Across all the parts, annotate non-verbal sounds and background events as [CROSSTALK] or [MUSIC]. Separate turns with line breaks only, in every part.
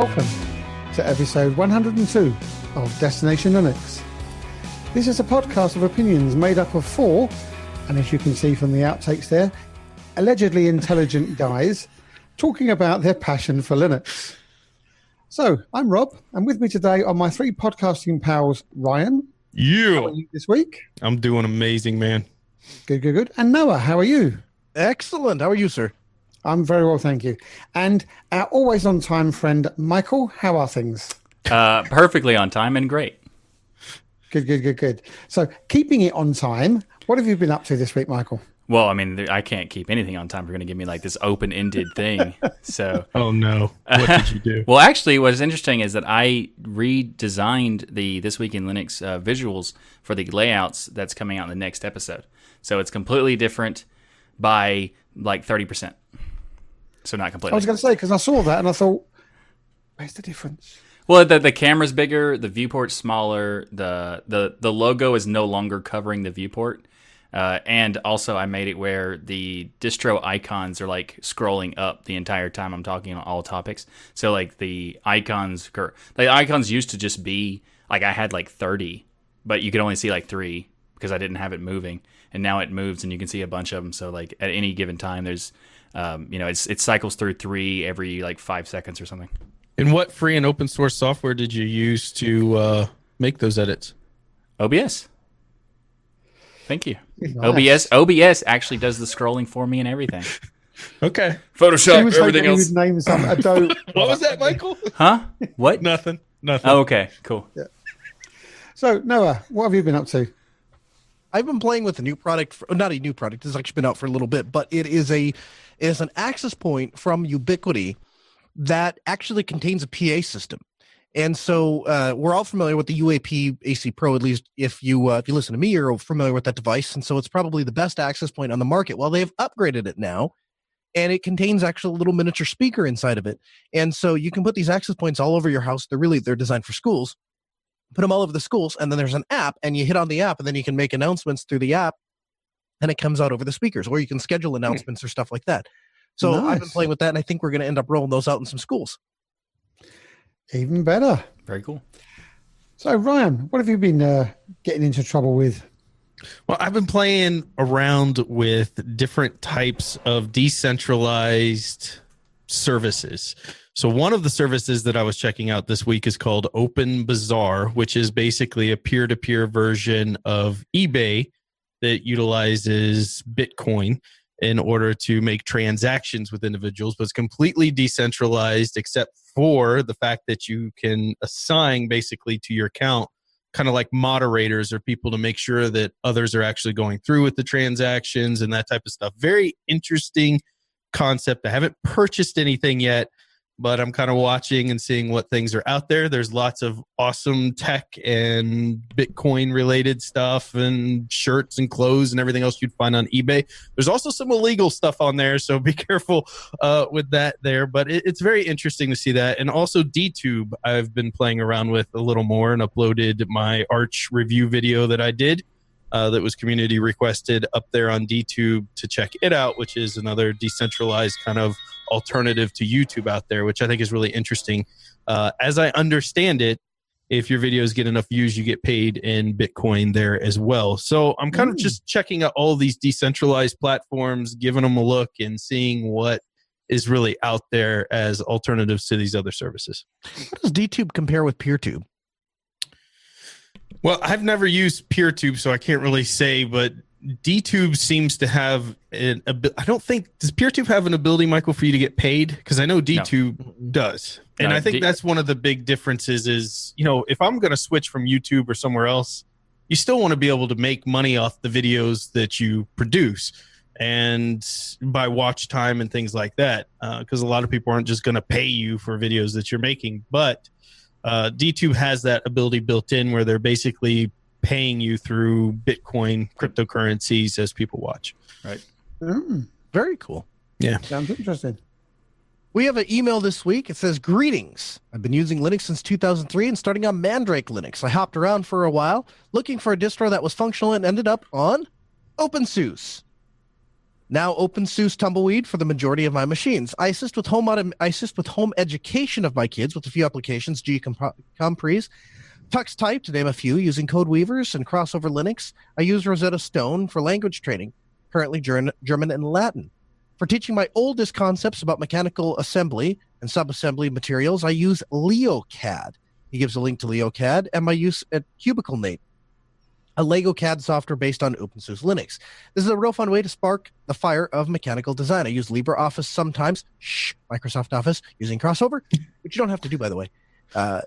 Welcome to episode 102 of Destination Linux. This is a podcast of opinions made up of four, and as you can see from the outtakes there, allegedly intelligent guys talking about their passion for Linux. So, I'm Rob, and with me today are my three podcasting pals Ryan.
You.
How are you this week?
I'm doing amazing, man.
Good, good, good. And Noah, how are you?
Excellent. How are you, sir?
I'm very well, thank you. And our always on time friend Michael, how are things?
Uh, perfectly on time and great.
Good, good, good, good. So, keeping it on time, what have you been up to this week, Michael?
Well, I mean, I can't keep anything on time. You're going to give me like this open-ended thing. [LAUGHS] So,
Oh no. What did you do? [LAUGHS]
well, actually, what's interesting is that I redesigned the this week in Linux uh, visuals for the layouts that's coming out in the next episode. So it's completely different by like thirty percent. So not completely.
I was going to say because I saw that and I thought, where's the difference?
Well, the the camera's bigger, the viewport's smaller, the the the logo is no longer covering the viewport. Uh, and also, I made it where the distro icons are like scrolling up the entire time I'm talking on all topics. So, like the icons, cur- the icons used to just be like I had like 30, but you could only see like three because I didn't have it moving. And now it moves, and you can see a bunch of them. So, like at any given time, there's, um, you know, it's it cycles through three every like five seconds or something.
And what free and open source software did you use to uh, make those edits?
OBS. Thank you.
Nice.
OBS OBS actually does the scrolling for me and everything. [LAUGHS]
Okay.
He
Photoshop,
was hoping he would name some Adobe. [LAUGHS]
What was that, Michael?
Huh? What?
Nothing. Nothing.
Oh, okay, cool.
So, Noah, what have you been up to?
I've been playing with a new product, for, not a new product. It's actually been out for a little bit, but it is a it is an access point from Ubiquiti that actually contains a PA system. And so uh, we're all familiar with the UAP AC Pro, at least if you uh, if you listen to me, you're familiar with that device. And so it's probably the best access point on the market. Well, they've upgraded it now, and it contains actually a little miniature speaker inside of it. And so you can put these access points all over your house. They're really they're designed for schools. Put them all over the schools, and then there's an app, and you hit on the app, and then you can make announcements through the app, and it comes out over the speakers, or you can schedule announcements or stuff like that. So I've been playing with that, and I think we're going to end up rolling those out in some schools.
Even better.
Very cool.
So, Ryan, what have you been uh, getting into trouble with?
Well, I've been playing around with different types of decentralized services. So, one of the services that I was checking out this week is called Open Bazaar, which is basically a peer to peer version of eBay that utilizes Bitcoin in order to make transactions with individuals, but it's completely decentralized except for the fact that you can assign basically to your account kind of like moderators or people to make sure that others are actually going through with the transactions and that type of stuff. Very interesting concept. I haven't purchased anything yet, but I'm kind of watching and seeing what things are out there. There's lots of awesome tech and Bitcoin related stuff and shirts and clothes and everything else you'd find on eBay. There's also some illegal stuff on there, so be [LAUGHS] careful uh, with that there. But it, it's very interesting to see that. And also DTube, I've been playing around with a little more and uploaded my Arch review video that I did. Uh, that was community requested up there on DTube to check it out, which is another decentralized kind of alternative to YouTube out there, which I think is really interesting. Uh, as I understand it, if your videos get enough views, you get paid in Bitcoin there as well. So I'm kind of just checking out all these decentralized platforms, giving them a look, and seeing what is really out there as alternatives to these other services.
How does DTube compare with PeerTube?
Well, I've never used PeerTube, so I can't really say, but DTube seems to have an abi- I don't think does PeerTube have an ability, Michael, for you to get paid? Because I know DTube does, and
No,
I think
D-
that's one of the big differences. Is you know if I'm going to switch from YouTube or somewhere else, you still want to be able to make money off the videos that you produce, and by watch time and things like that, because a lot of people aren't just going to pay you for videos that you're making, but uh, DTube has that ability built in where they're basically paying you through Bitcoin cryptocurrencies as people watch.
Mm,
Very cool. Yeah.
Sounds interesting.
We have an email this week. It says, Greetings. I've been using Linux since 2003 and starting on Mandrake Linux. I hopped around for a while looking for a distro that was functional and ended up on OpenSUSE. Now OpenSUSE Tumbleweed for the majority of my machines. I assist with home autom- I assist with home education of my kids with a few applications, GCompris, Tux Type to name a few, using Code Weavers and Crossover Linux. I use Rosetta Stone for language training, currently German and Latin. For teaching my oldest concepts about mechanical assembly and subassembly materials, I use LeoCAD. He gives a link to LeoCAD and my use at CubicleNate a Lego CAD software based on OpenSUSE Linux. This is a real fun way to spark the fire of mechanical design. I use LibreOffice sometimes, shh, Microsoft Office, using Crossover, which you don't have to do, by the way. Uh,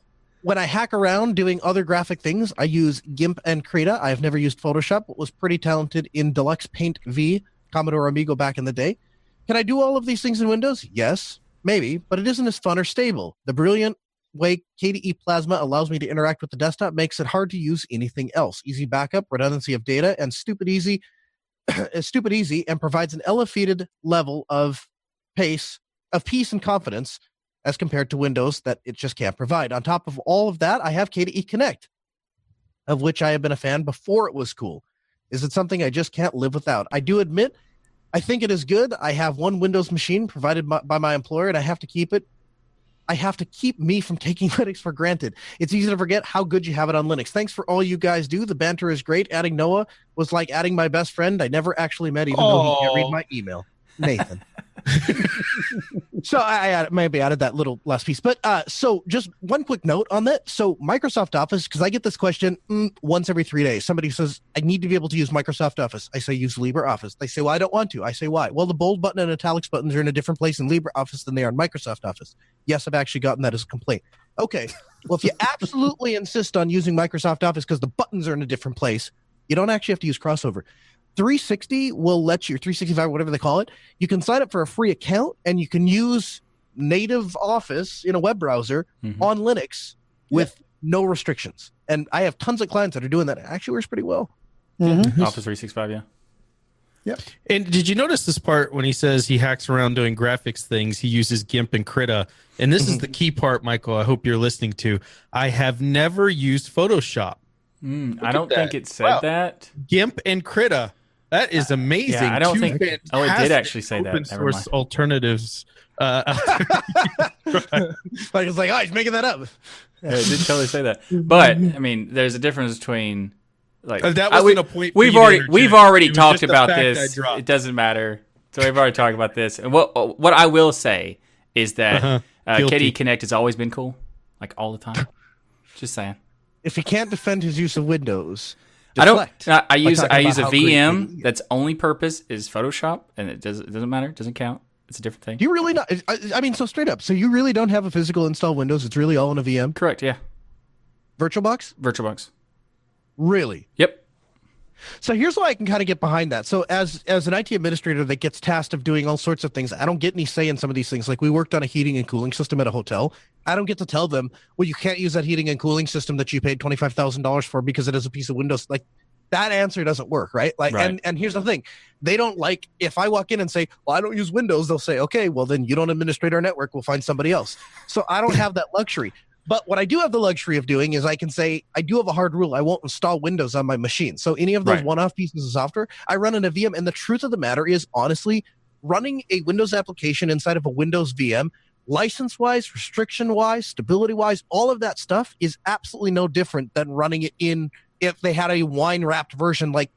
when I hack around doing other graphic things, I use GIMP and Krita. I have never used Photoshop, but was pretty talented in Deluxe Paint V, Commodore Amiga back in the day. Can I do all of these things in Windows? Yes, maybe, but it isn't as fun or stable. The brilliant way KDE Plasma allows me to interact with the desktop makes it hard to use anything else. Easy backup, redundancy of data, and stupid easy, [CLEARS THROAT] stupid easy, and provides an elevated level of pace, of peace and confidence as compared to Windows that it just can't provide. On top of all of that, I have KDE Connect, of which I have been a fan before it was cool. Is it something I just can't live without? I do admit I think it is good. I have one Windows machine provided by my employer, and I have to keep it I have to keep me from [LAUGHS] taking Linux for granted. It's easy to forget how good you have it on Linux. Thanks for all you guys do. The banter is great. Adding Noah was like adding my best friend I never actually met, even though he can't read my email. Nathan. [LAUGHS] [LAUGHS] so I, I maybe added that little last piece, but uh, so just one quick note on that. So Microsoft Office, because I get this question mm, once every three days. Somebody says I need to be able to use Microsoft Office. I say use LibreOffice. They say, well, I don't want to. I say why? Well, the bold button and italics buttons are in a different place in LibreOffice than they are in Microsoft Office. Yes, I've actually gotten that as a complaint. Okay, well, if you [LAUGHS] absolutely insist on using Microsoft Office because the buttons are in a different place, you don't actually have to use crossover. 360 will let you 365 whatever they call it you can sign up for a free account and you can use native office in a web browser mm-hmm. on linux with yeah. no restrictions and i have tons of clients that are doing that it actually works pretty well
mm-hmm. office 365 yeah
yeah. And did you notice this part when he says he hacks around doing graphics things? He uses GIMP and Krita. And this is mm-hmm. the key part, Michael. I hope you're listening to. I have never used Photoshop.
Mm, I don't think it said wow. that.
GIMP and Krita that is amazing.
Yeah, I don't Two think. Oh, it did actually say that.
open
that.
source alternatives. Uh, [LAUGHS] [LAUGHS]
like it's like, oh, he's making that up.
Yeah, it did totally say that. But I mean, there's a difference between like
uh, that wasn't we, a point.
We've already we've already talked about this. It doesn't matter. So we've already talked about this. And what what I will say is that uh-huh. uh, KDE Connect has always been cool, like all the time. Just saying.
If he can't defend his use of Windows,
Deflect. I don't. I use I use a VM that's only purpose is Photoshop, and it does it doesn't matter. It doesn't count. It's a different thing.
Do you really not? I, I, mean, so straight up. So you really don't have a physical install Windows. It's really all in a VM.
Correct. Yeah.
VirtualBox.
VirtualBox.
Really?
Yep.
So here's why I can kind of get behind that. So as as an IT administrator that gets tasked of doing all sorts of things, I don't get any say in some of these things. Like we worked on a heating and cooling system at a hotel. I don't get to tell them, well, you can't use that heating and cooling system that you paid twenty five thousand dollars for because it is a piece of Windows. Like that answer doesn't work, right? Like, right. and and here's the thing, they don't like if I walk in and say, "Well, I don't use Windows," they'll say, "Okay, well then you don't administrate our network. We'll find somebody else." So I don't have that luxury. But what I do have the luxury of doing is I can say I do have a hard rule. I won't install Windows on my machine. So any of those right. one-off pieces of software, I run in a VM. And the truth of the matter is, honestly, running a Windows application inside of a Windows VM license wise, restriction wise, stability wise, all of that stuff is absolutely no different than running it in if they had a wine wrapped version like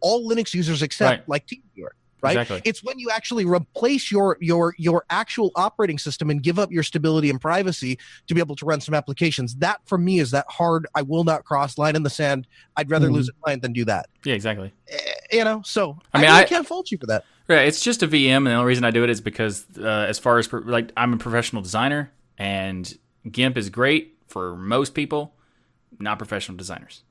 all Linux users accept, right. like TeamViewer. Right.
Exactly.
It's when you actually replace your your your actual operating system and give up your stability and privacy to be able to run some applications. That for me is that hard. I will not cross line in the sand. I'd rather mm. lose a client than do that.
Yeah, exactly.
Uh, you know, so I mean, I, I, can't fault you for that.
Right. It's just a VM, and the only reason I do it is because, uh, as far as like, I'm a professional designer, and GIMP is great for most people, not professional designers.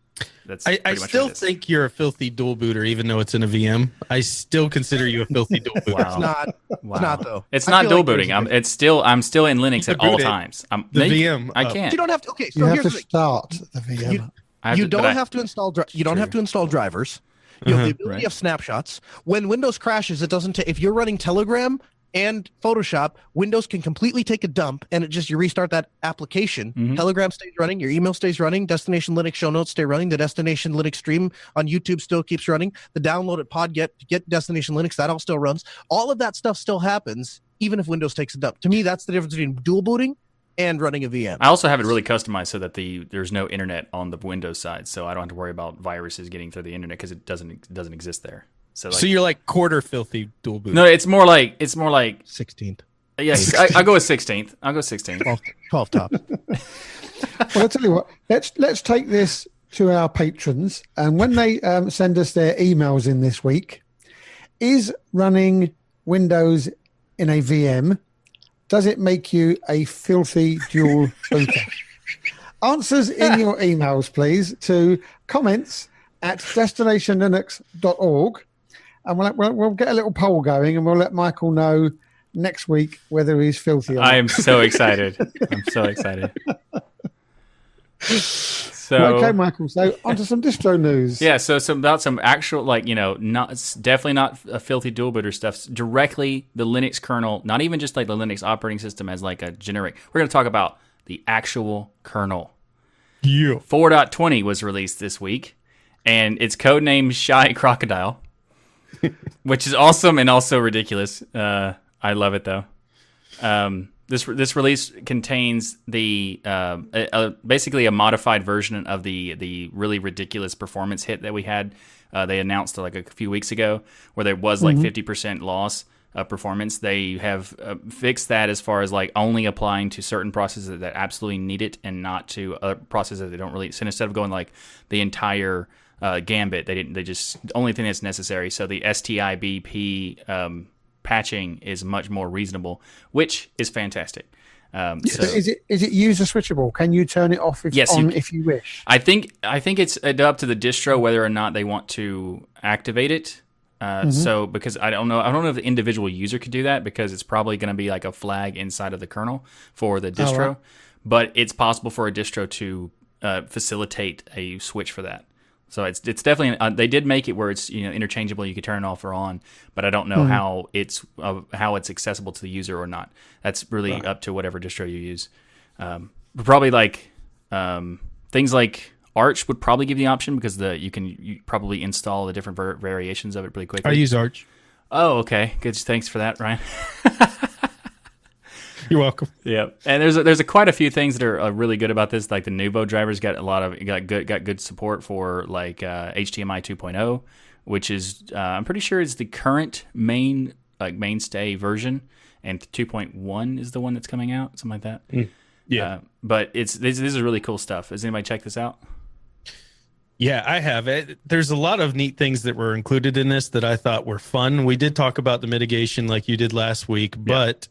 That's I, I still think you're a filthy dual booter, even though it's in a VM. I still consider you a filthy dual [LAUGHS] booter.
wow. It's not. Wow. It's not though.
It's not dual like booting. I'm. It's still. I'm still in Linux at all times. I'm
the VM.
I can't.
You don't have to. Okay,
so you have to start the VM.
You, you to, don't have I, to install. you don't true. have to install drivers. You have uh-huh, the ability right. of snapshots. When Windows crashes, it doesn't. take. if you're running Telegram, and Photoshop, Windows can completely take a dump and it just you restart that application.
Mhm.
Telegram stays running, your email stays running, Destination Linux show notes stay running, the Destination Linux stream on YouTube still keeps running, the download at Podget get Destination Linux that all still runs. All of that stuff still happens even if Windows takes a dump. To me, that's the difference between dual booting and running a VM.
I also have it really customized so that the there's no internet on the Windows side, so I don't have to worry about viruses getting through the internet because it doesn't it doesn't exist there. So, like,
so you're like quarter filthy dual boot.
no, it's more like it's more like
16th,
yes. I, I'll go with sixteenth. I'll go sixteenth.
12, 12 top. [LAUGHS]
Well, I'll tell you what. Let's let's take this to our patrons, and when they um, send us their emails in this week, is running Windows in a VM does it make you a filthy dual [LAUGHS] booter? Answers in your emails, please, to comments at destinationlinux.org, and we'll, we'll we'll get a little poll going, and we'll let Michael know next week whether he's filthy. Or not.
I am so excited. I'm so excited. So
okay, Michael. So onto some distro news.
Yeah, so some about some actual like you know not definitely not a filthy dual booter stuff. Directly the Linux kernel, not even just like the Linux operating system as like a generic. We're going to talk about the actual kernel.
Yeah.
4.20 was released this week, and it's codenamed Shy Crocodile, [LAUGHS] which is awesome and also ridiculous. Uh, I love it though. Um, this this release contains the uh, a, a- basically a modified version of the the really ridiculous performance hit that we had. Uh, they announced like a few weeks ago, where there was like 50 percent loss of performance. They have uh, fixed that as far as like only applying to certain processes that absolutely need it, and not to other processes that they don't really. So instead of going like the entire uh, gambit, they didn't. They just the only thing that's necessary. So the STIBP um, patching is much more reasonable, which is fantastic. Um, so
is it is it user switchable? Can you turn it off if
Yes, you
on
c-
if you wish?
I think I think it's up to the distro whether or not they want to activate it. Uh, So because I don't know, I don't know if the individual user could do that because it's probably going to be like a flag inside of the kernel for the distro.
right.
But it's possible for a distro to uh, facilitate a switch for that. So it's it's definitely uh, they did make it where it's you know interchangeable. You could turn it off or on, but I don't know how it's uh, how it's accessible to the user or not. That's really up to whatever distro you use. Um, but probably like um, things like Arch would probably give you the option because the you can you probably install the different var- variations of it pretty quickly.
I use Arch.
oh, okay, good. Thanks for that, Ryan. [LAUGHS]
You're welcome.
Yeah, and there's a, there's a quite a few things that are uh, really good about this. Like the Nouveau drivers got a lot of got good got good support for like uh, HDMI 2.0, which is uh, I'm pretty sure is the current main like mainstay version, and 2.1 is the one that's coming out, something like that.
Yeah.
Uh, but it's this, this is really cool stuff. Has anybody checked this out?
Yeah, I have it. There's a lot of neat things that were included in this that I thought were fun. We did talk about the mitigation like you did last week, but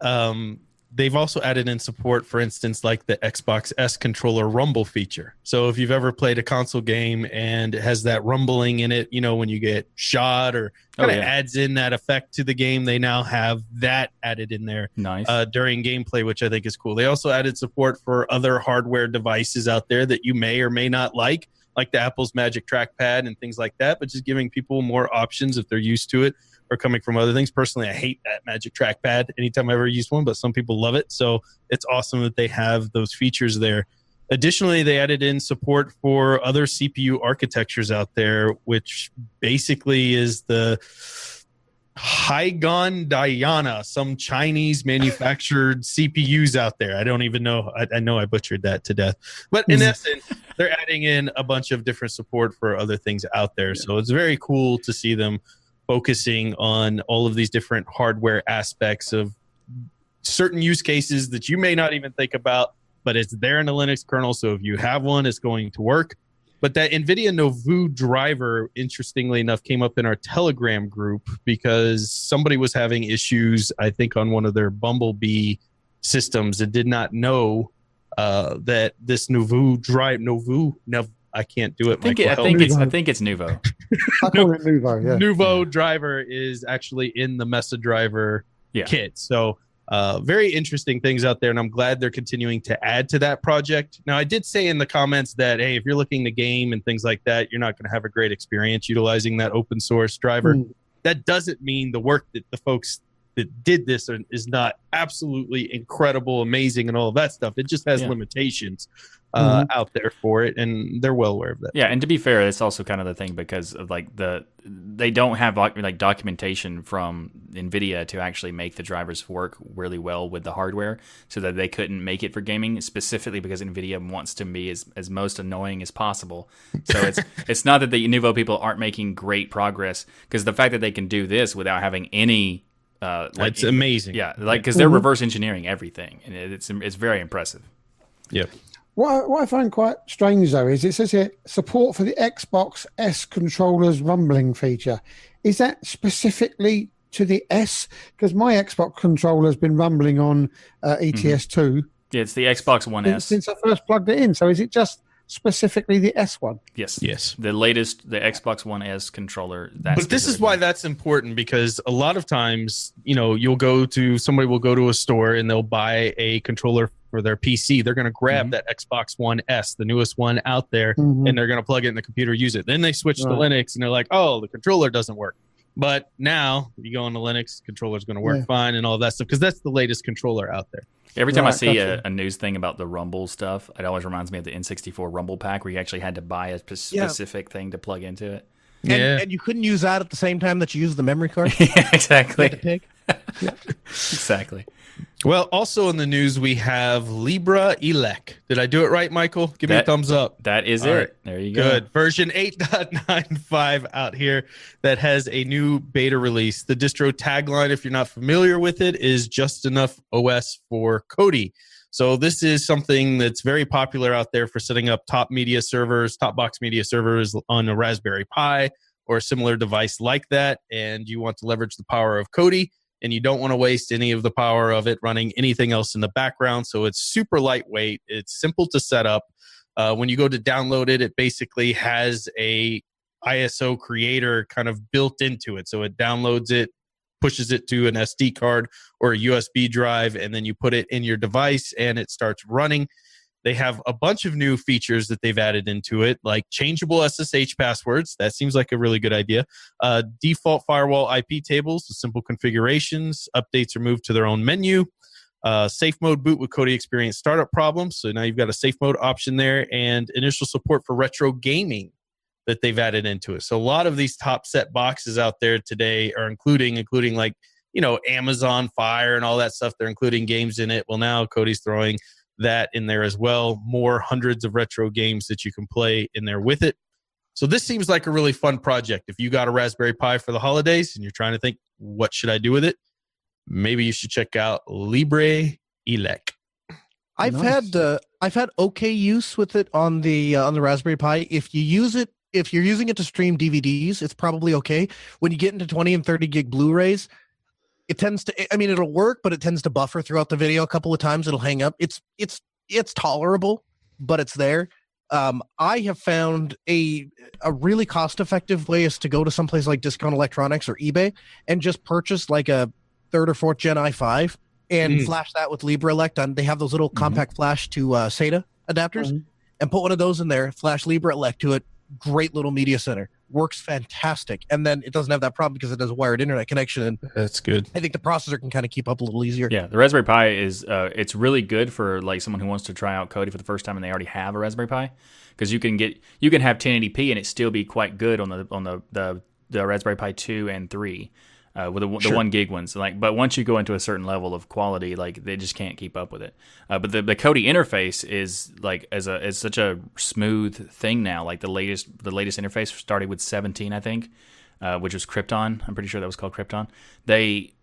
um, they've also added in support, for instance, like the Xbox S controller rumble feature. So if you've ever played a console game and it has that rumbling in it, you know, when you get shot or kind of
yeah.
adds in that effect to the game, they now have that added in there
Nice.
uh, during gameplay, which I think is cool. They also added support for other hardware devices out there that you may or may not like, like the Apple's Magic Trackpad and things like that, but just giving people more options if they're used to it or coming from other things. Personally, I hate that Magic Trackpad anytime I ever use one, but some people love it. So it's awesome that they have those features there. Additionally, they added in support for other CPU architectures out there, which basically is the Hygon Dhyana, some Chinese manufactured [LAUGHS] CPUs out there. I don't even know. I, I know I butchered that to death. But in hmm. essence, they're adding in a bunch of different support for other things out there. So it's very cool to see them focusing on all of these different hardware aspects of certain use cases that you may not even think about, but it's there in the Linux kernel. So if you have one, it's going to work. But that NVIDIA Novu driver, interestingly enough, came up in our Telegram group because somebody was having issues, I think, on one of their Bumblebee systems and did not know uh, that this Novu drive, Novu, I can't do it.
I think
Michael,
it, I think it's I think it's Nouveau.
I call it Nouveau. Yeah.
Nouveau driver is actually in the Mesa driver
Yeah.
kit. So uh, very interesting things out there, and I'm glad they're continuing to add to that project. Now, I did say in the comments that hey, if you're looking to game and things like that, you're not going to have a great experience utilizing that open source driver.
Mm.
That doesn't mean the work that the folks that did this is not absolutely incredible, amazing, and all that stuff. It just has
Yeah.
limitations uh, out there for it, and they're well aware of that.
Yeah, and to be fair, it's also kind of the thing because of like the they don't have like documentation from Nvidia to actually make the drivers work really well with the hardware, so that they couldn't make it for gaming specifically because Nvidia wants to be as, as most annoying as possible. So it's [LAUGHS] it's not that the Nouveau people aren't making great progress because the fact that they can do this without having any uh, like
It's amazing.
yeah, like because they're reverse engineering everything, and it's it's very impressive.
Yep.
What I, what I find quite strange though is it says here support for the Xbox S controller's rumbling feature. Is that specifically to the S? Because my Xbox controller has been rumbling on uh, ETS2
Yeah, it's the Xbox One
since,
S.
since I first plugged it in. So is it just specifically the S one?
Yes,
Yes.
the latest the Xbox One S controller. That's
but this is why that's important because a lot of times, you know, you'll go to somebody will go to a store and they'll buy a controller for their PC. They're going to grab
Mhm.
that Xbox One S, the newest one out there,
Mhm.
and they're going to plug it in the computer, use it. Then they switch to Linux and they're like, "Oh, the controller doesn't work." But now you go on into Linux, controller's going to work
Yeah.
fine and all that stuff because that's the latest controller out there.
Every time I see
gotcha.
a, a news thing about the Rumble stuff, it always reminds me of the N64 Rumble pack where you actually had to buy a
Yeah.
specific thing to plug into it.
And,
Yeah.
and you couldn't use that at the same time that you use the memory card. [LAUGHS]
yeah,
You had to
exactly.
pick. [LAUGHS]
Exactly.
Well, also in the news we have LibreELEC. Did I do it right, Michael? Give me a thumbs up.
That is
All
it.
right.
There you go.
Good. Version 8.95 out here that has a new beta release. The distro tagline, if you're not familiar with it, is just enough OS for Kodi. So this is something that's very popular out there for setting up top media servers, top box media servers on a Raspberry Pi or a similar device like that. And you want to leverage the power of Kodi and you don't want to waste any of the power of it running anything else in the background. So it's super lightweight. It's simple to set up. Uh, when you go to download it, it basically has a ISO creator kind of built into it. So it downloads it, pushes it to an SD card or a USB drive, and then you put it in your device and it starts running. They have a bunch of new features that they've added into it, like changeable SSH passwords. That seems like a really good idea. Uh, default firewall IP tables with simple configurations. Updates are moved to their own menu. Uh, safe mode boot with Kodi Experience startup problems. So now you've got a safe mode option there and initial support for retro gaming that they've added into it. So a lot of these top set boxes out there today are including, including like, you know, Amazon Fire and all that stuff. They're including games in it. Well, now Kodi's throwing that in there as well. More hundreds of retro games that you can play in there with it. So this seems like a really fun project. If you got a Raspberry Pi for the holidays and you're trying to think, what should I do with it? Maybe you should check out Libre Elec.
I've
Nice.
had uh, I've had okay use with it on the uh, on the Raspberry Pi. If you use it, if you're using it to stream DVDs, it's probably okay. When you get into 20 and 30 gig Blu-rays, it tends to. I mean, it'll work, but it tends to buffer throughout the video a couple of times. It'll hang up. It's it's it's tolerable, but it's there. Um, I have found a a really cost effective way is to go to someplace like Discount Electronics or eBay and just purchase like a third or fourth gen i5 and
Mm.
flash that with LibreELEC on. They have those little
Mhm.
compact flash to uh, SATA adapters,
Mhm.
and put one of those in there. Flash LibreELEC to it. Great little media center. Works fantastic. And then it doesn't have that problem because it has a wired internet connection, and
That's good.
I think the processor can kind of keep up a little easier.
Yeah, the Raspberry Pi is uh, it's really good for like someone who wants to try out Kodi for the first time and they already have a Raspberry Pi because you can get you can have 1080p and it still be quite good on the on the the, the Raspberry Pi two and three. Uh, with the, the
Sure.
one gig ones, like, but once you go into a certain level of quality, like they just can't keep up with it. Uh, but the the Kodi interface is like as a is such a smooth thing now. Like the latest the latest interface started with 17, I think, uh, which was Krypton. I'm pretty sure that was called Krypton. They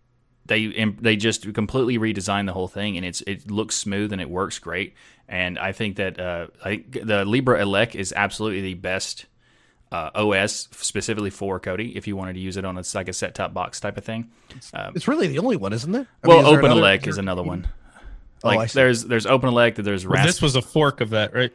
they they just completely redesigned the whole thing and it's it looks smooth and it works great and I think that uh, I, the LibreELEC is absolutely the best uh, OS specifically for Kodi if you wanted to use it on a like a set top box type of thing. Um,
It's really the only one, isn't it? I
well,
mean, is there
Open
another-
Elec is another one.
Oh, I
Like
see.
there's there's OpenELEC, there's
Well,
Rasp-
this was a fork of that, right?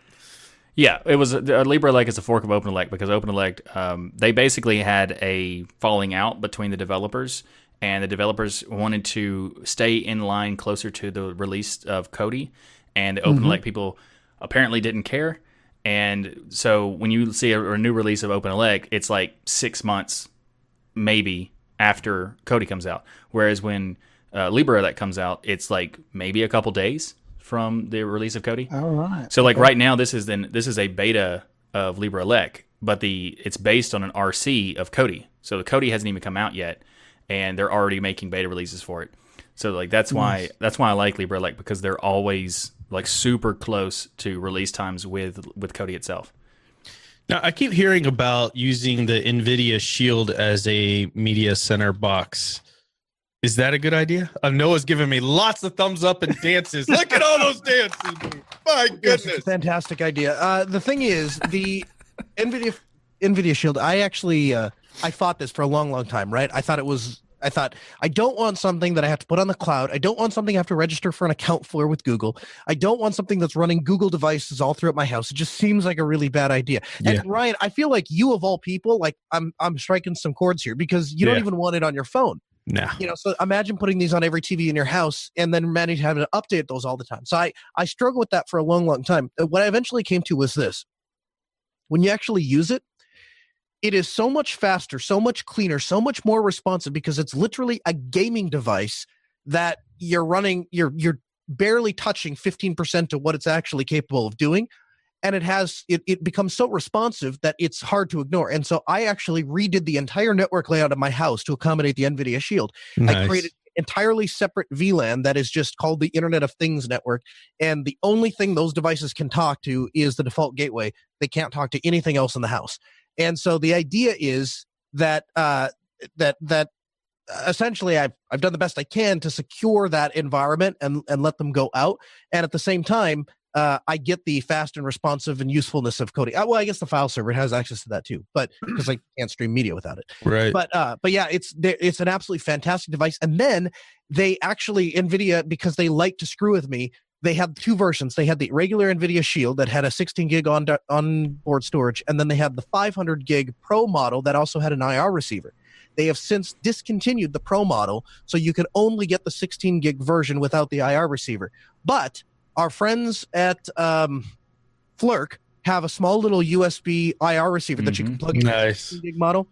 yeah, it was uh, LibreELEC is a fork of OpenELEC because OpenELEC um, they basically had a falling out between the developers, and the developers wanted to stay in line closer to the release of Kodi, and the OpenELEC people apparently didn't care, and so when you see a, a new release of OpenELEC, it's like six months, maybe after Kodi comes out. Whereas when uh, LibreELEC comes out, it's like maybe a couple days from the release of Kodi.
All right.
So like right now, this is then this is a beta of LibreELEC, but the it's based on an RC of Kodi. So the Kodi hasn't even come out yet, and they're already making beta releases for it. So like that's why that's why I like LibreELEC because they're always like super close to release times with with Kodi itself.
Now, I keep hearing about using the NVIDIA Shield as a media center box. Is that a good idea? Uh, Noah's giving me lots of thumbs up and dances. [LAUGHS] Look at all those dances. dude. My
Yes, a
goodness.
fantastic idea. Uh, the thing is, the [LAUGHS] NVIDIA NVIDIA Shield. I actually uh, I fought this for a long, long time. Right? I thought it was. I thought I don't want something that I have to put on the cloud. I don't want something I have to register for an account for with Google. I don't want something that's running Google devices all throughout my house. It just seems like a really bad idea.
Yeah.
And Ryan, I feel like you of all people, like I'm I'm striking some chords here because you don't even want it on your phone
Nah.
you know so imagine putting these on every tv in your house and then managing having to update those all the time so i i struggled with that for a long long time Uh, what i eventually came to was this when you actually use it it is so much faster so much cleaner so much more responsive because it's literally a gaming device that you're running you're you're barely touching 15% of what it's actually capable of doing and it has it, it becomes so responsive that it's hard to ignore and so i actually redid the entire network layout of my house to accommodate the nvidia shield I
Nice.
created entirely separate VLAN that is just called the Internet of Things network. And the only thing those devices can talk to is the default gateway. They can't talk to anything else in the house. And so the idea is that uh, that that essentially I've I've done the best I can to secure that environment and and let them go out. And at the same time, uh, I get the fast and responsive and usefulness of coding. Uh, well, I guess the file server has access to that too, but [CLEARS THROAT] because I can't stream media without it
Right.
but uh but yeah it's it's an absolutely fantastic device and then they actually nvidia because they like to screw with me they had two versions they had the regular nvidia shield that had a 16 gig on on board storage and then they had the 500 gig pro model that also had an ir receiver they have since discontinued the pro model so you can only get the 16 gig version without the ir receiver but our friends at um Flirc have a small little usb ir receiver that you can
Mhm.
plug into
nice.
16 gig model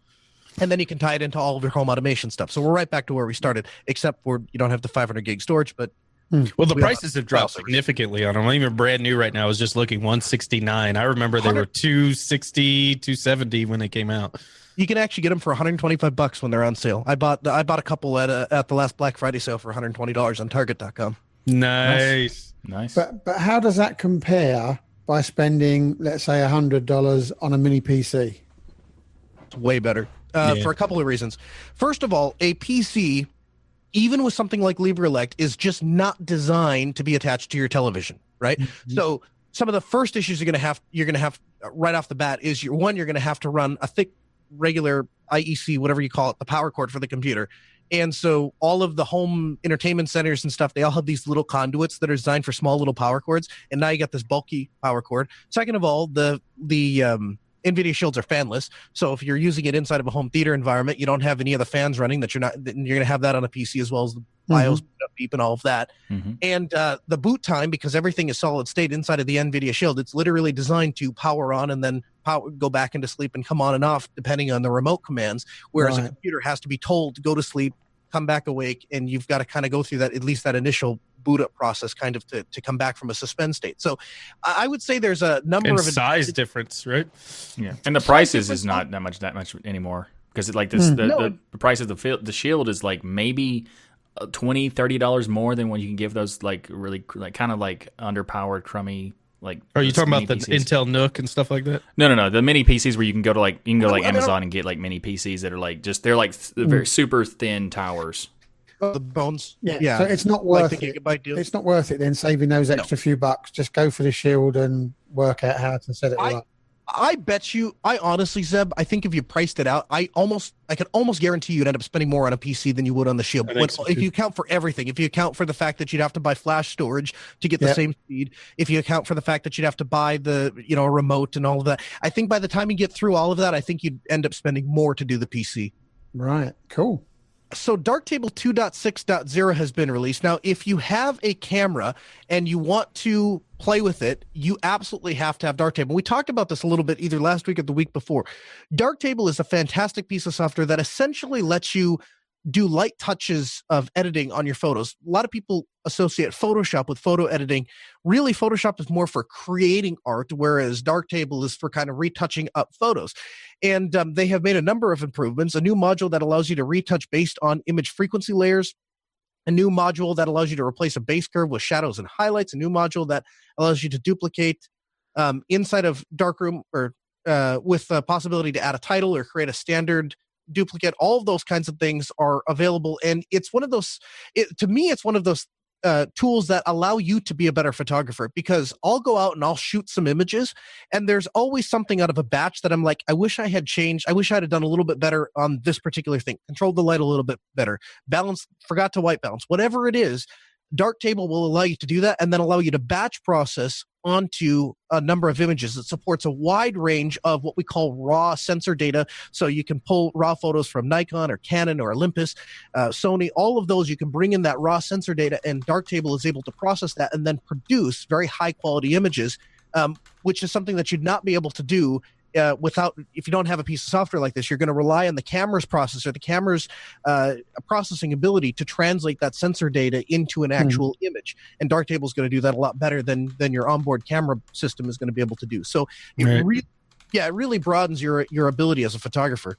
and then you can tie it into all of your home automation stuff. So we're right back to where we started, except for you don't have the 500 gig storage. But
Well, the
We
prices have dropped
file servers.
significantly on them. Even brand new right now. I was just looking 169. I remember they were
100
260, 270 when they came out.
you can actually get them for 125 bucks when they're on sale. I bought I bought a couple at a, at the last Black Friday sale for 120 dollars on Target.com.
Nice.
Nice.
But but how does that compare by spending, let's say, hundred dollars on a mini PC?
It's way better uh,
Yeah.
for a couple of reasons. First of all, a PC, even with something like LibreELEC, is just not designed to be attached to your television, right? So some of the first issues you're going to have you're going to have uh, right off the bat is your one you're going to have to run a thick regular IEC whatever you call it the power cord for the computer. And so all of the home entertainment centers and stuff they all have these little conduits that are designed for small little power cords and now you got this bulky power cord. Second of all, the the um NVIDIA shields are fanless. So if you're using it inside of a home theater environment, you don't have any of the fans running that you're not, that you're going to have that on a PC as well as the BIOS boot up beep and all of that.
Mhm.
And uh, the boot time, because everything is solid state inside of the NVIDIA Shield, it's literally designed to power on and then power, go back into sleep and come on and off depending on the remote commands. Whereas a computer has to be told to go to sleep, come back awake, and you've got to kind of go through that at least that initial boot up process, kind of to, to come back from a suspend state. So I I would say there's a number
And
of
size difference, right?
Yeah, and the prices is not that much that much anymore because like this
Hmm.
the,
No.
the, the price of the fil- the shield is like maybe uh, 20 30 dollars more than what you can give those like really like kind of like underpowered crummy like
Are you talking about the
PCs.
Intel NUC and stuff like that?
no no no the mini PCs where you can go to like you can go to like
I mean,
Amazon and get like mini PCs that are like just they're like th- very super thin towers
the bones.
Yeah,
yeah.
So it's not
like
worth
the
it.
deal.
It's not worth it then saving those extra few bucks. Just go for the shield and work out how to set it
I-
up.
I bet you, I honestly, Zeb, I think if you priced it out, I almost, I can almost guarantee you'd end up spending more on a PC than you would on the Shield.
I
When-
so,
if you account for everything, if you account for the fact that you'd have to buy flash storage to get the
Yep.
same speed, if you account for the fact that you'd have to buy the, you know, a remote and all of that, I think by the time you get through all of that, I think you'd end up spending more to do the PC.
Right. Cool.
So Darktable 2.6.0 has been released. Now, if you have a camera and you want to play with it, you absolutely have to have Darktable. We talked about this a little bit either last week or the week before. Darktable is a fantastic piece of software that essentially lets you do light touches of editing on your photos. A lot of people associate Photoshop with photo editing. Really, Photoshop is more for creating art, whereas Darktable is for kind of retouching up photos. And um, they have made a number of improvements. A new module that allows you to retouch based on image frequency layers. A new module that allows you to replace a base curve with shadows and highlights. A new module that allows you to duplicate um, inside of Darkroom or uh, with the possibility to add a title or create a standard duplicate all of those kinds of things are available and it's one of those it, to me it's one of those uh, tools that allow you to be a better photographer because I'll go out and I'll shoot some images and there's always something out of a batch that I'm like, I wish I had changed. I wish I had done a little bit better on this particular thing, controlled the light a little bit better, balance, forgot to white balance, whatever it is. Darktable will allow you to do that and then allow you to batch process onto a number of images. It supports a wide range of what we call raw sensor data. So you can pull raw photos from Nikon or Canon or Olympus, uh, Sony, all of those. You can bring in that raw sensor data, and Darktable is able to process that and then produce very high quality images. Um, which is something that you'd not be able to do uh, without if you don't have a piece of software like this you're going to rely on the camera's processor the camera's uh, processing ability to translate that sensor data into an hmm. actual mm. image and darktable is going to do that a lot better than than your onboard camera system is going to be able to do so it right. really yeah it really broadens your your ability as a photographer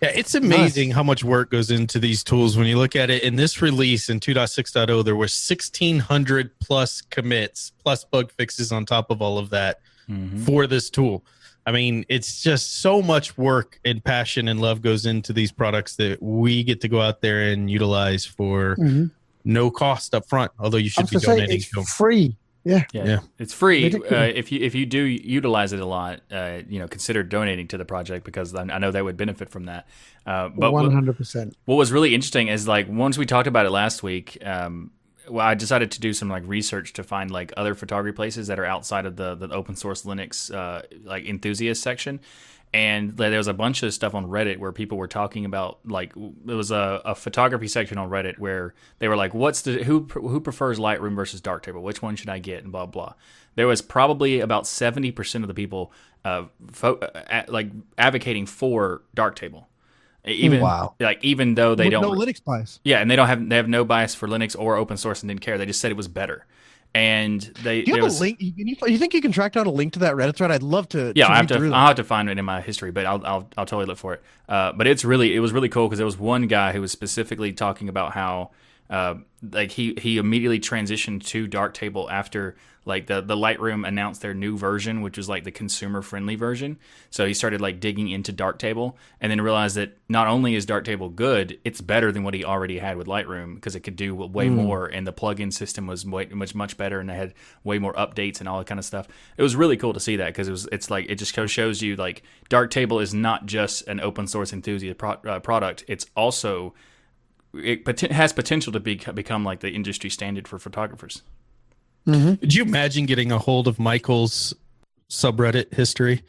yeah, it's amazing nice. how much work goes into these tools. When you look at it in this release in 2.6.0, there were 1,600 plus commits, plus bug fixes on top of all of that mm-hmm. for this tool. I mean, it's just so much work and passion and love goes into these products that we get to go out there and utilize for mm-hmm. no cost up front. Although you should be donating
to them. free. Yeah.
yeah, yeah, it's free. Uh, if you if you do utilize it a lot, uh, you know, consider donating to the project because I, I know that would benefit from that.
Uh, but one hundred percent.
What was really interesting is like once we talked about it last week, um, well, I decided to do some like research to find like other photography places that are outside of the the open source Linux uh, like enthusiast section, and there was a bunch of stuff on Reddit where people were talking about like there was a, a photography section on Reddit where they were like, "What's the who who prefers Lightroom versus Darktable? Which one should I get?" and blah blah. There was probably about seventy percent of the people uh, fo- uh, like advocating for Darktable even wow. like even though they don't
no Linux bias.
Yeah, and they don't have they have no bias for Linux or open source and didn't care. They just said it was better. And they
Do you have
was,
a link? You, you, think you can track down a link to that Reddit thread? I'd love to.
Yeah,
to
I have to. I'll have to find it in my history, but I'll I'll, I'll totally look for it. Uh, but it's really it was really cool because there was one guy who was specifically talking about how uh, like he he immediately transitioned to Darktable after like the the Lightroom announced their new version, which was like the consumer friendly version. So he started like digging into Darktable, and then realized that not only is Darktable good, it's better than what he already had with Lightroom because it could do way mm. more, and the plugin system was way, much much better, and they had way more updates and all that kind of stuff. It was really cool to see that because it was it's like it just shows you like Darktable is not just an open source enthusiast pro- uh, product; it's also it has potential to be, become like the industry standard for photographers.
Mm-hmm. Could you imagine getting a hold of Michael's subreddit history?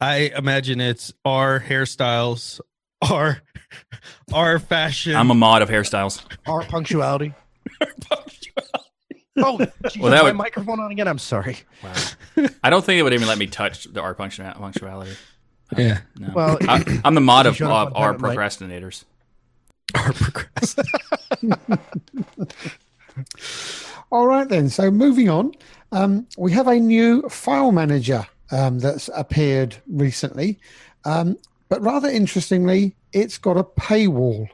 I imagine it's our hairstyles, our [LAUGHS] our fashion.
I'm a mod of hairstyles.
Our punctuality. our [LAUGHS] punctuality. Oh, geez, well, that my would... microphone on again. I'm sorry.
Wow. I don't think it would even let me touch the our punctuality.
Yeah.
No. Well, I, am the mod of, of our procrastinators.
Our procrastinators. [LAUGHS]
All right, then. So moving on, um, we have a new file manager um, that's appeared recently. Um, but rather interestingly, it's got a paywall.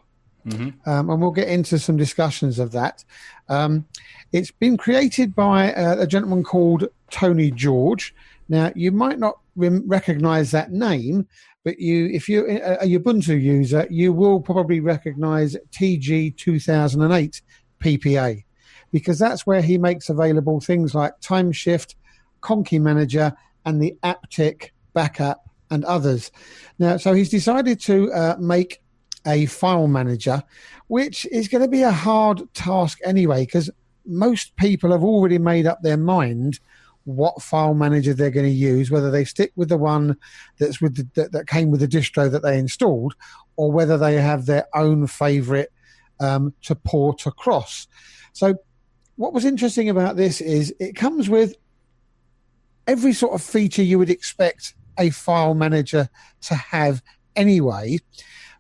Mm-hmm. Um, and we'll get into some discussions of that. Um, it's been created by uh, a gentleman called Tony George. Now, you might not recognize that name, but you, if you're a Ubuntu user, you will probably recognize teejee2008 PPA because that's where he makes available things like Timeshift, Conky Manager, and the Aptik backup and others. Now, so he's decided to uh, make a file manager, which is going to be a hard task anyway, because most people have already made up their mind what file manager they're going to use, whether they stick with the one that's with the, that, that, came with the distro that they installed, or whether they have their own favorite um, to port across. So what was interesting about this is it comes with every sort of feature you would expect a file manager to have anyway.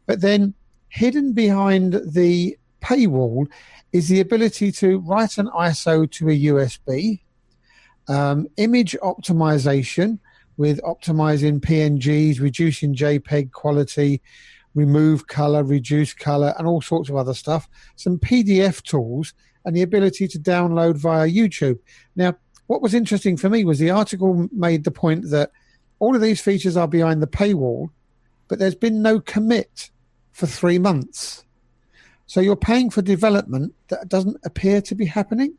But then hidden behind the paywall is the ability to write an ISO to a USB, um, image optimization with optimizing PNGs, reducing JPEG quality, remove color, reduce color, and all sorts of other stuff. Some PDF tools and the ability to download via YouTube. Now, what was interesting for me was the article made the point that all of these features are behind the paywall, but there's been no commit for three months. So you're paying for development that doesn't appear to be happening.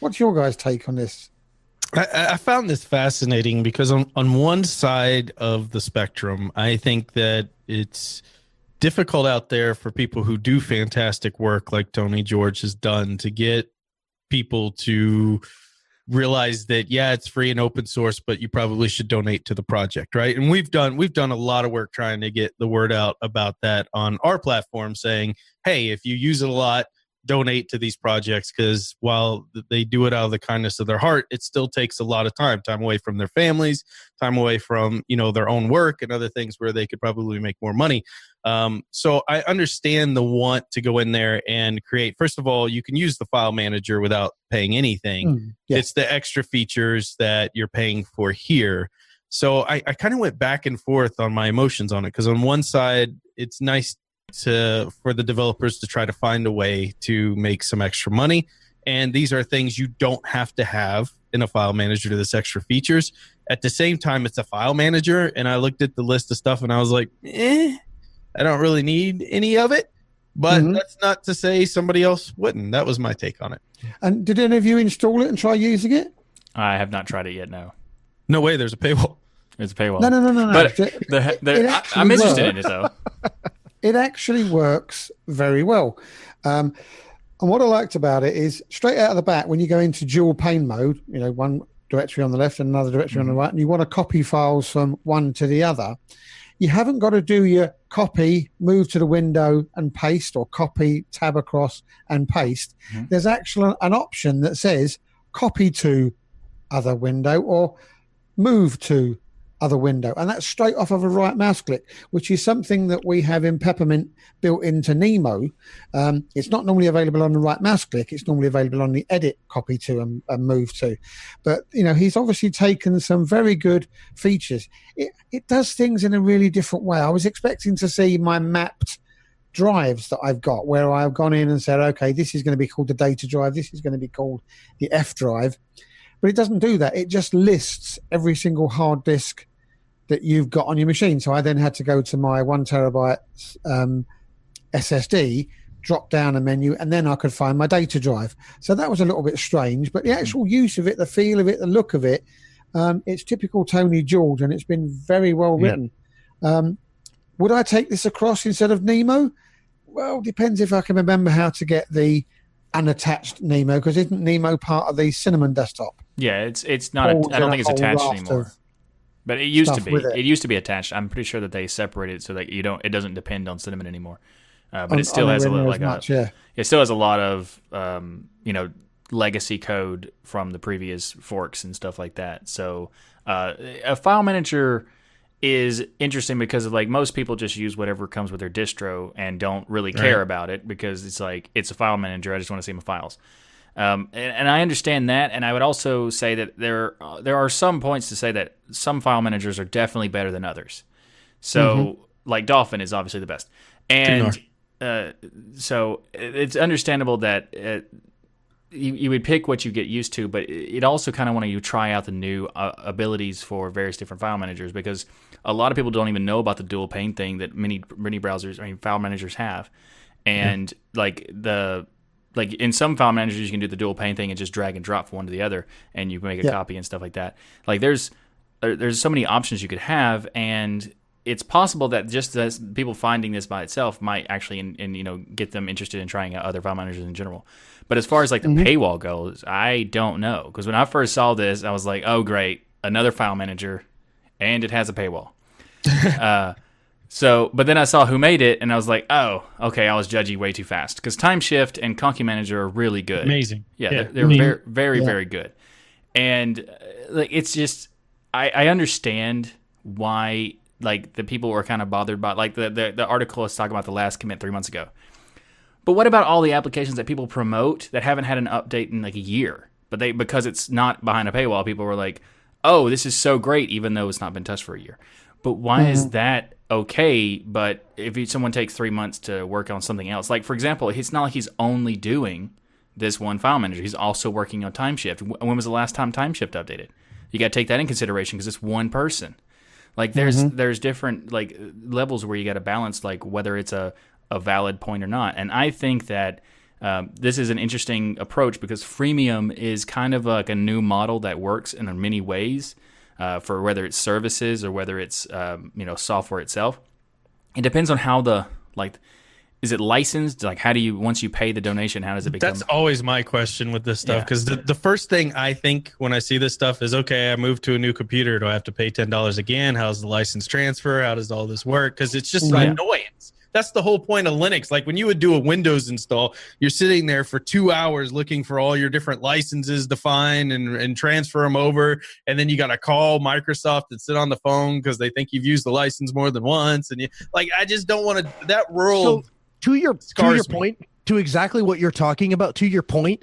What's your guys' take on this?
I, I found this fascinating because on, on one side of the spectrum, I think that it's difficult out there for people who do fantastic work like Tony George has done to get people to realize that yeah it's free and open source but you probably should donate to the project right? And we've done we've done a lot of work trying to get the word out about that on our platform saying hey if you use it a lot donate to these projects because while they do it out of the kindness of their heart it still takes a lot of time time away from their families time away from you know their own work and other things where they could probably make more money. Um, so i understand the want to go in there and create. First of all you can use the file manager without paying anything.
Mm, yes.
it's the extra features that you're paying for here. So i, I kind of went back and forth on my emotions on it because on one side it's nice to for the developers to try to find a way to make some extra money and these are things you don't have to have in a file manager to this extra features at the same time it's a file manager and i looked at the list of stuff and i was like eh i don't really need any of it but
Mhm.
that's not to say somebody else wouldn't that was my take on it
And did any of you install it and try using it?
I have not tried it yet. No,
no way there's a paywall
There's a paywall.
No, no, no, no, no.
But
It-
the, the,
it
I, i'm interested in it though. [LAUGHS]
it actually works very well. Um, and what I liked about it is straight out of the bat, when you go into dual pane mode, you know, one directory on the left and another directory on the right, and you want to copy files from one to the other, you haven't got to do your copy, move to the window and paste, or copy, tab across and paste.
Mhm.
There's actually an option that says copy to other window or move to other window. And that's straight off of a right mouse click, which is something that we have in Peppermint built into Nemo. Um, it's not normally available on the right mouse click. It's normally available on the edit copy to and, and move to. But, you know, he's obviously taken some very good features. It, it does things in a really different way. I was expecting to see my mapped drives that I've got where I've gone in and said, okay, this is going to be called the data drive. This is going to be called the F drive. But it doesn't do that. It just lists every single hard disk that you've got on your machine. So I then had to go to my one terabyte um, SSD, drop down a menu, and then I could find my data drive. So that was a little bit strange, but the actual use of it, the feel of it, the look of it, um, it's typical Tony George, and it's been very well
Yeah.
written. Um, would I take this across instead of Nemo? Well, depends if I can remember how to get the unattached Nemo, because isn't Nemo part of the Cinnamon desktop?
Yeah, it's it's not.
Holds
I don't think it's attached anymore.
of-
But it used to be. It.
it.
used to be attached. I'm pretty sure that they separated it so that you don't. It doesn't depend on cinnamon anymore. Uh, but
on-
it still has a little like
as
a.
yeah.
It still has a lot of um, you know legacy code from the previous forks and stuff like that. So uh, a file manager is interesting because like most people just use whatever comes with their distro and don't really care
Right.
about it because it's like it's a file manager. I just want to see my files. Um, and, and I understand that, and I would also say that there uh, there are some points to say that some file managers are definitely better than others. So, like Dolphin is obviously the best, and uh, so it's understandable that uh, you, you would pick what you get used to, but it also kind of want you to try out the new uh, abilities for various different file managers because a lot of people don't even know about the dual pane thing that many many browsers, I mean, file managers have, and like the like in some file managers you can do the dual pane thing and just drag and drop from one to the other, and you can make a
Yeah.
copy and stuff like that. Like there's there's so many options you could have, and it's possible that just as people finding this by itself might actually and, and you know get them interested in trying out other file managers in general. But as far as like the paywall goes, I don't know because when I first saw this, I was like, oh great, another file manager, and it has a paywall. [LAUGHS] uh, so, but then I saw who made it, and I was like, oh, okay, I was judging way too fast because Time Shift and Conky Manager are really good.
Amazing.
Yeah,
Yeah.
they're, they're
I mean-
very, very,
Yeah.
very good. And uh, like, it's just, I, I understand why like the people were kind of bothered by like the, the the article is talking about the last commit three months ago. But what about all the applications that people promote that haven't had an update in like a year? But they because it's not behind a paywall, people were like, "Oh, this is so great," even though it's not been touched for a year. But why is that okay? But if someone takes three months to work on something else, like for example, it's not like he's only doing this one file manager. He's also working on TimeShift. Wh- When was the last time TimeShift updated? You got to take that in consideration because it's one person. Like there's there's different like levels where you got to balance like whether it's a a valid point or not. And I think that um, this is an interesting approach because freemium is kind of like a new model that works in many ways uh, for whether it's services or whether it's um, you know software itself. It depends on how the like is it licensed? Like how do you once you pay the donation, how does it become?
That's always my question with this stuff
Yeah.
because the, the first thing I think when I see this stuff is okay, I moved to a new computer. Do I have to pay ten dollars again? How's the license transfer? How does all this work? Because it's just
Yeah.
annoyance. That's the whole point of Linux. Like when you would do a Windows install, you're sitting there for two hours looking for all your different licenses to find and, and transfer them over. And then you got to call Microsoft and sit on the phone because they think you've used the license more than once. And you like, I just don't want to, that world.
So to your to your
me.
point, to exactly what you're talking about, to your point,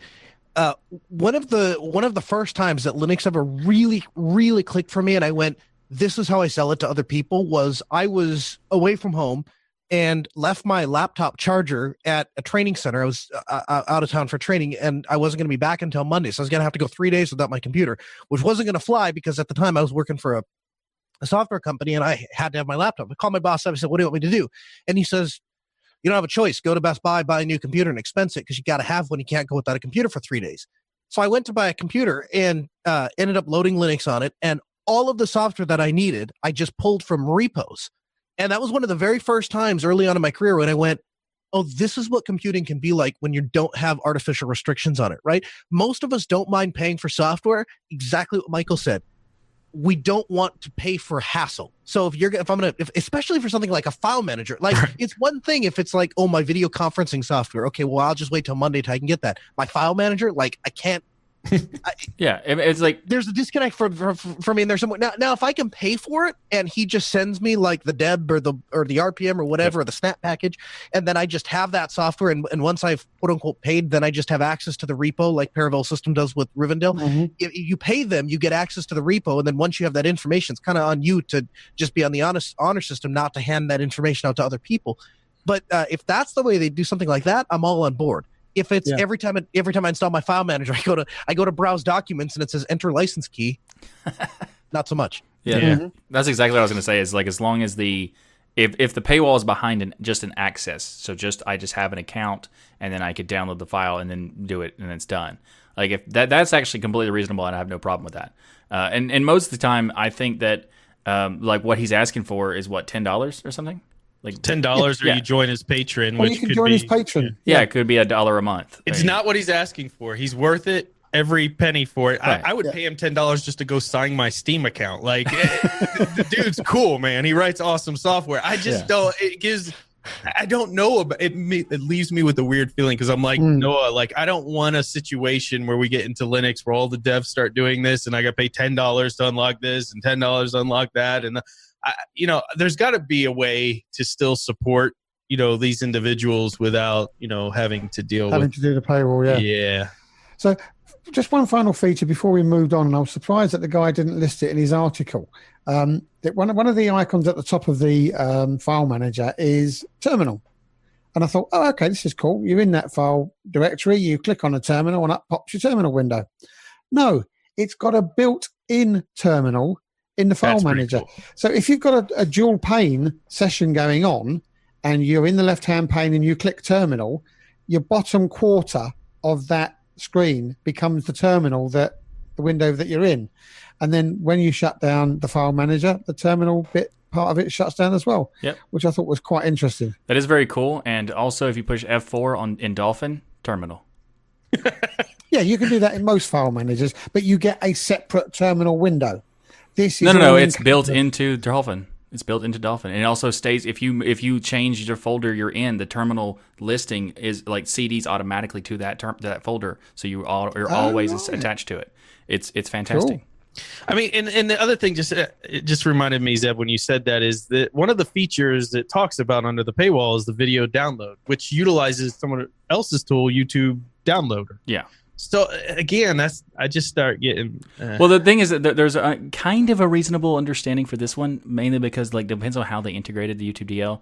uh, one of the one of the first times that Linux ever really really clicked for me, and I went, "This is how I sell it to other people." Was I was away from home and left my laptop charger at a training center. I was uh, uh, out of town for training, and I wasn't going to be back until Monday, so I was going to have to go three days without my computer, which wasn't going to fly because at the time I was working for a, a software company and I had to have my laptop. I called my boss up. I said, "What do you want me to do?" And he says, you don't have a choice. Go to Best Buy, buy a new computer, and expense it because you got to have one. You can't go without a computer for three days. So I went to buy a computer and uh, ended up loading Linux on it, and all of the software that I needed, I just pulled from repos. And that was one of the very first times early on in my career when I went, "Oh, this is what computing can be like when you don't have artificial restrictions on it." Right? Most of us don't mind paying for software. Exactly what Michael said we don't want to pay for hassle. So if you're if I'm gonna if, especially for something like a file manager, like it's one thing if it's like oh my video conferencing software. Okay, well I'll just wait till Monday till I can get that. My file manager, like I can't.
Yeah, it's like
There's a disconnect for for, for me, and there's some now. Now if I can pay for it, and he just sends me like the deb or the or the RPM or whatever or the snap package, and then I just have that software, and, and once I've quote unquote paid, then I just have access to the repo like Paravel System does with Rivendell
Mhm.
if you pay them, you get access to the repo, and then once you have that information, it's kind of on you to just be on the honest honor system, not to hand that information out to other people. But uh, if that's the way they do something like that, I'm all on board. If it's
Yeah.
every time it, every time I install my file manager, [LAUGHS] I go to I go to browse documents and it says enter license key. [LAUGHS] not so much.
Yeah,
Yeah.
that's exactly what I was going to say. Is like as long as the if if the paywall is behind an, just an access, so just I just have an account and then I could download the file and then do it and it's done. Like if that that's actually completely reasonable and I have no problem with that. Uh, and and most of the time I think that um, like what he's asking for is what ten dollars or something. Like
ten dollars, or
Yeah.
you join his Patreon,
Well,
which
you can
could
join
be,
his Patreon.
yeah, it could be a dollar a month.
It's
I
not what he's asking for. He's worth it every penny for it.
Right.
I, I would pay him ten dollars just to go sign my Steam account. Like the, [LAUGHS] the dude's cool, man. He writes awesome software. I just
Yeah.
don't. It gives. I don't know about it. Me, it leaves me with a weird feeling because I'm like
Mm.
Noah. Like I don't want a situation where we get into Linux where all the devs start doing this, and I got to pay ten dollars to unlock this and ten dollars to unlock that, and I, you know, there's got to be a way to still support you know these individuals without you know having to deal
Having
with
to do the payroll, yeah.
yeah.
So, just one final feature before we moved on, and I was surprised that the guy didn't list it in his article. Um, that one, one of the icons at the top of the um, file manager is terminal. And I thought, oh, okay, this is cool. You're in that file directory, you click on a terminal, and up pops your terminal window. No, it's got a built in terminal in the file
That's
manager.
cool.
So if you've got a, a dual pane session going on and you're in the left hand pane and you click terminal, your bottom quarter of that screen becomes the terminal that the window that you're in. And then when you shut down the file manager, the terminal bit part of it shuts down as well.
Yep.
Which I thought was quite interesting.
That is very cool. And also, if you push F4 on in Dolphin terminal, [LAUGHS]
Yeah, you can do that in most file managers, but you get a separate terminal window. This is
no, no, no,
all
it's
in-
built into Dolphin. It's built into Dolphin, and it also stays if you if you change your folder you're in, the terminal listing is like CDs automatically to that term to that folder, so you all you're always
right.
attached to it. It's it's fantastic.
I mean, and, and the other thing just uh, it just reminded me, Zeb, when you said that is that one of the features it talks about under the paywall is the video download, which utilizes someone else's tool, YouTube Downloader.
Yeah.
So again, that's I just start getting. Uh,
Well, the thing is that there's a kind of a reasonable understanding for this one, mainly because like depends on how they integrated the YouTube DL.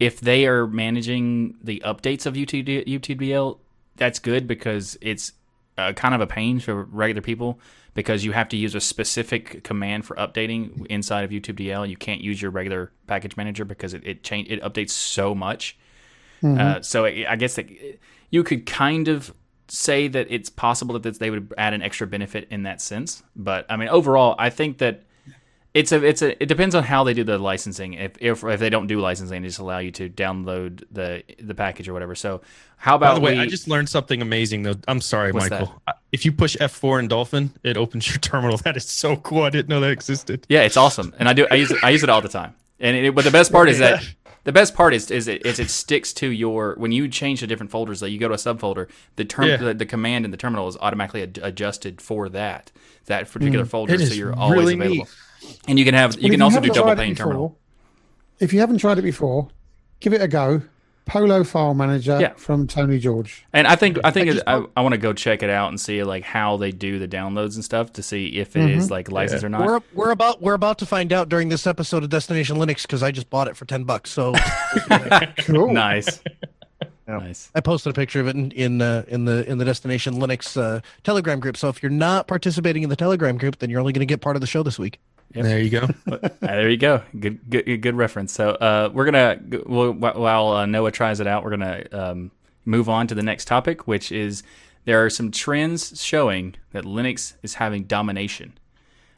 If they are managing the updates of YouTube YouTube DL, that's good because it's uh, kind of a pain for regular people because you have to use a specific command for updating inside of YouTube DL. You can't use your regular package manager because it it change it updates so much. Uh, so I I guess that you could kind of say that it's possible that they would add an extra benefit in that sense. But I mean, overall, I think that it's a it's a it depends on how they do the licensing. If if, if they don't do licensing, they just allow you to download the the package or whatever. So how about
by the way,
we,
I just learned something amazing though. I'm sorry, Michael. I- If you push F4 in Dolphin, it opens your [LAUGHS] terminal. That is so cool. I didn't know that existed.
Yeah, it's awesome, and I do. I use it. I use it all the time. And it, but the best part is that [LAUGHS] the best part is is it, is it sticks to your when you change to different folders. Like you go to a subfolder, the term
Yeah.
the, the command in the terminal is automatically ad- adjusted for that that particular mm,
folder,
so you're always
really
available.
neat.
And you can have you
Well,
can also do double pane terminal.
If you haven't tried it before, give it a go. Polo File Manager
Yeah.
from Tony George.
And I think I think
I just
I,
want-
I want to go check it out and see like how they do the downloads and stuff to see if it is like licensed or not.
We're we're about we're about to find out during this episode of Destination Linux because I just bought it for ten bucks. So [LAUGHS]
Cool.
nice, [LAUGHS]
Yeah.
nice.
I posted a picture of it in in, uh, in the in the Destination Linux uh, Telegram group. So if you're not participating in the Telegram group, then you're only going to get part of the show this week.
There you go.
Uh, there you go. Good, good, good reference. So uh, we're gonna well, while uh, Noah tries it out, we're gonna um, move on to the next topic, which is there are some trends showing that Linux is having domination.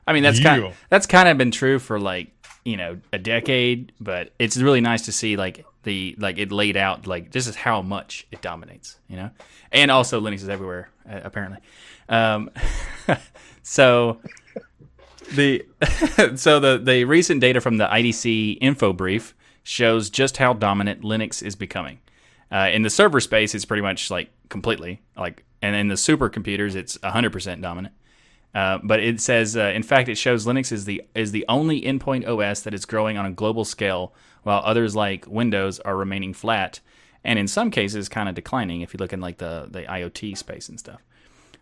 I mean, that's kind that's kind of been true for like you know a decade, but it's really nice to see like the like it laid out like this is how much it dominates, you know, and also Linux is everywhere apparently. Um, [LAUGHS] so the [LAUGHS] so the the recent data from the IDC info brief shows just how dominant Linux is becoming. Uh, in the server space, it's pretty much like completely like, and in the supercomputers, it's 100% dominant. Uh, but it says, uh, in fact, it shows Linux is the is the only endpoint OS that is growing on a global scale, while others like Windows are remaining flat, and in some cases, kind of declining. If you look in like the the IoT space and stuff.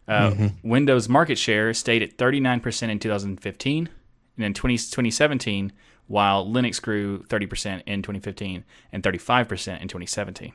Uh, Windows market share stayed at 39% in 2015, and in 20, 2017, while Linux grew 30% in 2015 and 35% in 2017.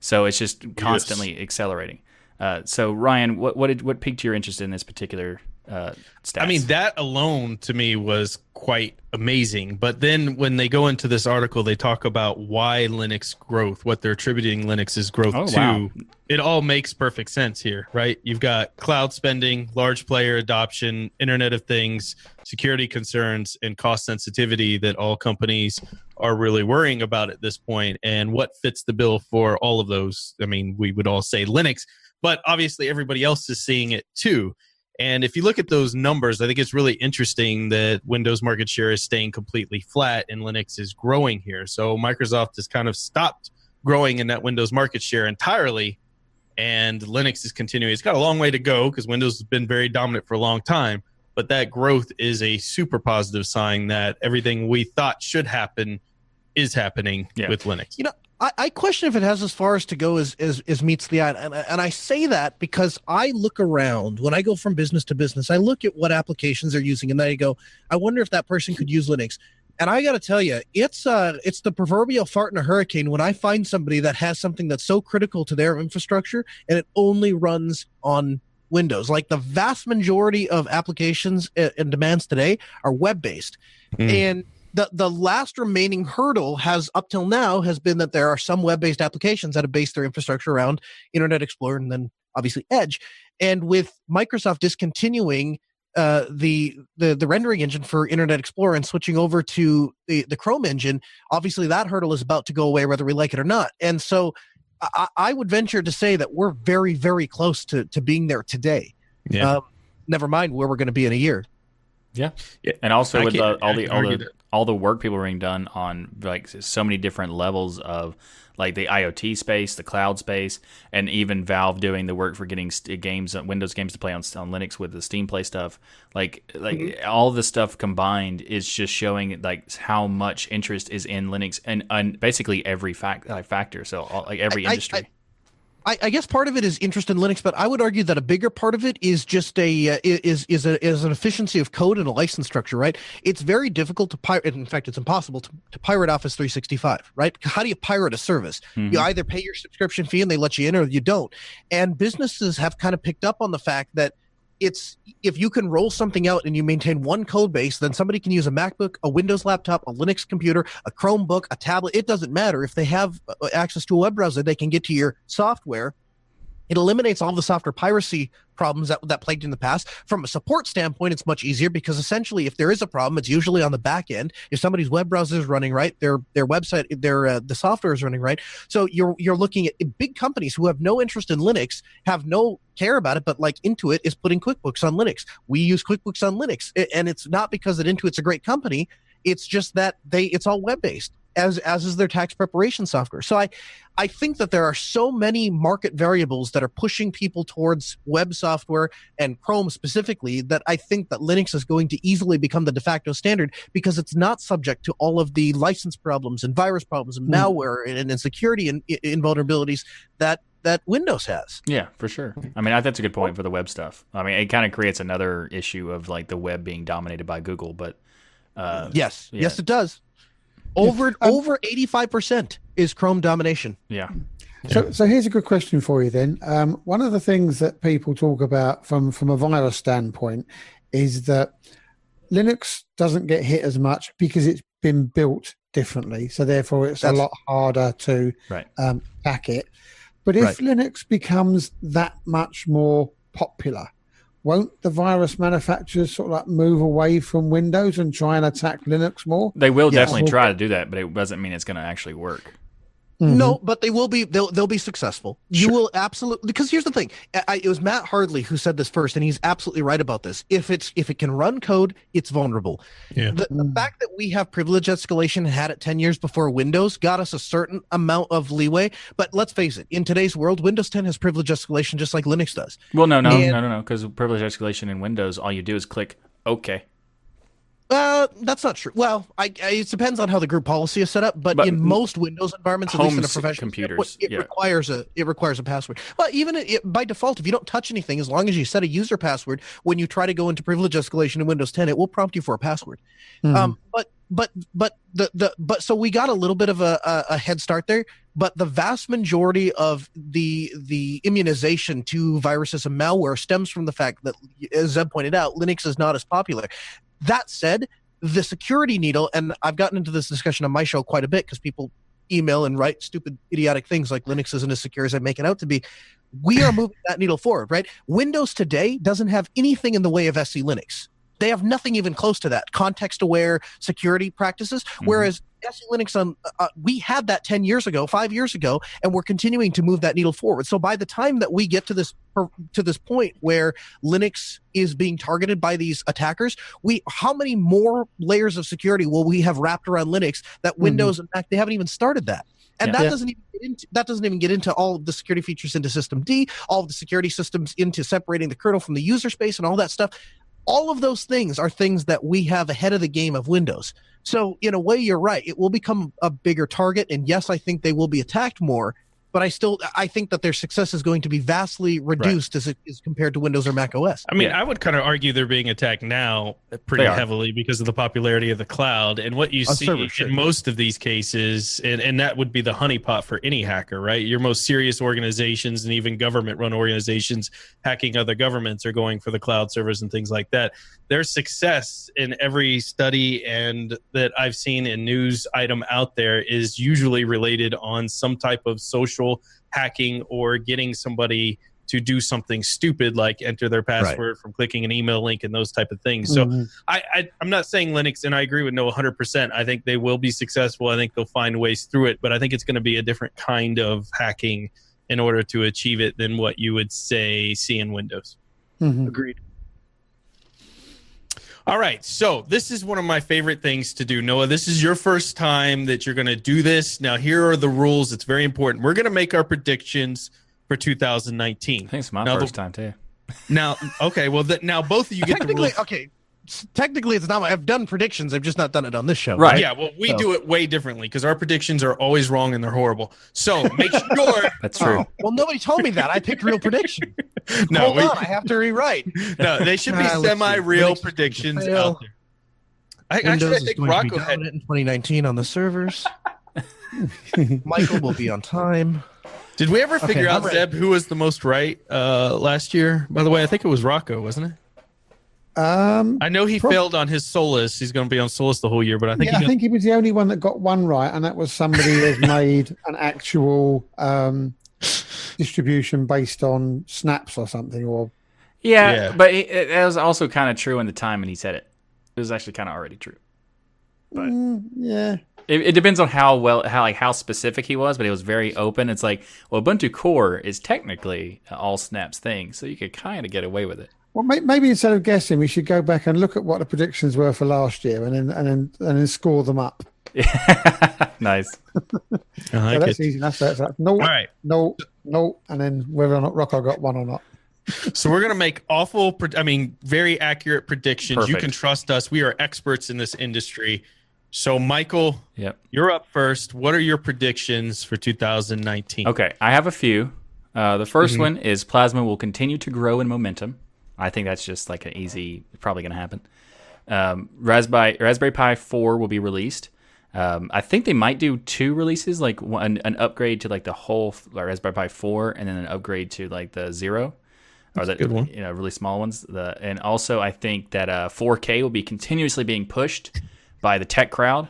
So it's just constantly accelerating. Uh, so Ryan, what what did what piqued your interest in this particular uh, stats?
I mean, that alone to me was quite amazing. But then when they go into this article, they talk about why Linux growth, what they're attributing Linux's growth
Oh,
to.
wow.
It all makes perfect sense here, right? You've got cloud spending, large player adoption, Internet of Things, security concerns, and cost sensitivity that all companies are really worrying about at this point. And what fits the bill for all of those? I mean, we would all say Linux, but obviously everybody else is seeing it too. And if you look at those numbers, I think it's really interesting that Windows market share is staying completely flat and Linux is growing here. So Microsoft has kind of stopped growing in that Windows market share entirely, and Linux is continuing. It's got a long way to go because Windows has been very dominant for a long time, but that growth is a super positive sign that everything we thought should happen is happening
Yeah.
with Linux.
You know, I, I question if it has as far as to go as as, as meets the eye, and, and I say that because I look around when I go from business to business. I look at what applications they're using, and then I go, I wonder if that person could use Linux. And I got to tell you, it's uh, it's the proverbial fart in a hurricane when I find somebody that has something that's so critical to their infrastructure, and it only runs on Windows. Like the vast majority of applications uh, and demands today are web based,
Mm.
and the the last remaining hurdle has up till now has been that there are some web-based applications that have based their infrastructure around Internet Explorer and then obviously Edge. And with Microsoft discontinuing uh, the the the rendering engine for Internet Explorer and switching over to the the Chrome engine, obviously that hurdle is about to go away whether we like it or not. And so I, I would venture to say that we're very very close to to being there today.
Yeah.
Um, never mind where we're going to be in a year. Yeah.
And also
I
with
can't-
uh, all
I
the all the
that.
All the work people are being done on like so many different levels of like the IoT space, the cloud space, and even Valve doing the work for getting games, uh, Windows games to play on, on Linux with the Steam Play stuff. Like, like mm-hmm. all the stuff combined is just showing like how much interest is in Linux and, and basically every fact like, factor. So all, like every
I,
industry.
I, I, I, guess part of it is interest in Linux, but I would argue that a bigger part of it is just a uh, is is a, is an efficiency of code and a license structure, right? It's very difficult to pirate. In fact, it's impossible to, to pirate Office 365, right? How do you pirate a service? Mm-hmm. You either pay your subscription fee and they let you in, or you don't. And businesses have kind of picked up on the fact that it's if you can roll something out and you maintain one code base, then somebody can use a MacBook, a Windows laptop, a Linux computer, a Chromebook, a tablet. It doesn't matter. If they have uh, access to a web browser, they can get to your software it eliminates all the software piracy problems that, that plagued in the past. From a support standpoint, it's much easier because essentially, if there is a problem, it's usually on the back end. If somebody's web browser is running right, their their website, their uh, the software is running right. So you're you're looking at big companies who have no interest in Linux, have no care about it, but like Intuit is putting QuickBooks on Linux. We use QuickBooks on Linux, and it's not because that Intuit's a great company. It's just that they it's all web based as as is their tax preparation software. So I I think that there are so many market variables that are pushing people towards web software and Chrome specifically that I think that Linux is going to easily become the de facto standard because it's not subject to all of the license problems and virus problems and mm. malware and, and security and, vulnerabilities that that Windows has.
Yeah, for sure. I mean, that's a good point for the web stuff. I mean, it kind of creates another issue of like the web being dominated by Google, but uh,
yes, yeah. yes, it does. Over um, over eighty five percent is Chrome domination.
Yeah.
So, so here's a good question for you then. Um, one of the things that people talk about from from a virus standpoint is that Linux doesn't get hit as much because it's been built differently. So therefore, it's That's, a lot harder to
right.
um, hack it. But if right. Linux becomes that much more popular, won't the virus manufacturers sort of like move away from Windows and try and attack Linux more?
They will yes. definitely try to do that, but it doesn't mean it's going to actually work.
Mm-hmm. No, but they will be. They'll they'll be successful. Sure. You will absolutely because here's the thing. I, it was Matt Hartley who said this first, and he's absolutely right about this. If it's if it can run code, it's vulnerable.
Yeah.
The, the fact that we have privilege escalation had it ten years before Windows got us a certain amount of leeway. But let's face it, in today's world, Windows 10 has privilege escalation just like Linux does.
Well, no, no, and, no, no, no, because privilege escalation in Windows, all you do is click OK.
Uh, that's not true. Well, I, I, it depends on how the group policy is set up, but, but in most Windows environments, at least in a professional
computers,
it,
yeah.
requires a it requires a password. Well, even it, by default, if you don't touch anything, as long as you set a user password, when you try to go into privilege escalation in Windows 10, it will prompt you for a password. Mm-hmm. Um, but but but the the but so we got a little bit of a, a, a head start there but the vast majority of the the immunization to viruses and malware stems from the fact that as zeb pointed out linux is not as popular that said, the security needle, and I've gotten into this discussion on my show quite a bit because people email and write stupid, idiotic things like Linux isn't as secure as I make it out to be. We are [LAUGHS] moving that needle forward, right? Windows today doesn't have anything in the way of SE Linux. They have nothing even close to that context aware security practices. Mm-hmm. Whereas SE Linux, um, uh, uh, we had that 10 years ago, five years ago, and we're continuing to move that needle forward. So by the time that we get to this to this point where Linux is being targeted by these attackers, we how many more layers of security will we have wrapped around Linux that mm-hmm. Windows mm-hmm. and Mac they haven't even started that. And yeah. that doesn't even get into that doesn't even get into all of the security features into systemd, all of the security systems into separating the kernel from the user space and all that stuff all of those things are things that we have ahead of the game of Windows. So, in a way, you're right. It will become a bigger target. And yes, I think they will be attacked more but I still I think that their success is going to be vastly reduced right. as, as compared to Windows or Mac OS.
I mean, yeah. I would kind of argue they're being attacked now pretty heavily because of the popularity of the cloud and what you On see server, sure. in most of these cases, and, and that would be the honeypot for any hacker, right? Your most serious organizations and even government run organizations hacking other governments are going for the cloud servers and things like that. Their success in every study and that I've seen in news item out there is usually related on some type of social hacking or getting somebody to do something stupid like enter their password right. from clicking an email link and those type of things. So mm-hmm. I, I am not saying Linux, and I agree with no 100. percent I think they will be successful. I think they'll find ways through it, but I think it's going to be a different kind of hacking in order to achieve it than what you would say see in Windows.
Mm-hmm. Agreed.
All right. So this is one of my favorite things to do. Noah, this is your first time that you're going to do this. Now, here are the rules. It's very important. We're going to make our predictions for 2019.
I think it's my
Now, the-
first time too.
Now, okay. Well, the, now both of you get the rules.
okay. S- Technically, it's not. my- I've done predictions. I've just not done it on this show.
Right.
Yeah, well, we
So-
do it way differently because our predictions are always wrong and they're horrible. So make sure. [LAUGHS]
That's true.
Oh, well, nobody told me that. I picked real prediction. [LAUGHS]
no,
Hold
we,
on, I have to rewrite. [LAUGHS]
no, they should be
Ah,
semi-real
Linux is going to
predictions
fail.
out there. I,
Windows
actually, I think
going to be
Rocco had.
it in 2019 on the servers. Michael will be on time.
Did we ever figure
I'm
out
ready.
Zeb who was the most right uh, last year? By the way, I think it was Rocco, wasn't it?
Um,
I know he
Prob-
failed on his Solus. He's going to be on Solus the whole year, but I think
yeah,
he
I think he was the only one that got one right, and that was somebody who's made an actual um, distribution based on snaps or something. Or
Yeah,
Yeah.
but it, it it was also kind of true in the time when he said it. It was actually kind of already true. But-
Mm, yeah,
It, it depends on how well, how like how specific he was, but it was very open. It's like, well, Ubuntu Core is technically an all snaps thing, so you could kind of get away with it.
Well, may- maybe instead of guessing, we should go back and look at what the predictions were for last year, and then and then and then score them up. Yeah. [LAUGHS]
nice.
I
So that's
it.
easy. That's that's that. No,
All right.
no, no, and then whether or not Rocco got one or not.
So we're going to make awful, pre- I mean, very accurate predictions. You can trust us. We are experts in this industry. So, Michael,
Yep.
you're up first. What are your predictions for 2019?
Okay, I have a few. Uh, the 1st
Mhm.
one is Plasma will continue to grow in momentum. I think that's just like an easy, probably going to happen. Um, Raspberry Raspberry Pi 4 will be released. Um, I think they might do two releases, like one, an upgrade to like the whole like Raspberry Pi 4, and then an upgrade to like the Zero, or the
a good one.
you know really small ones. The and also I think that uh, 4K will be continuously being pushed by the tech crowd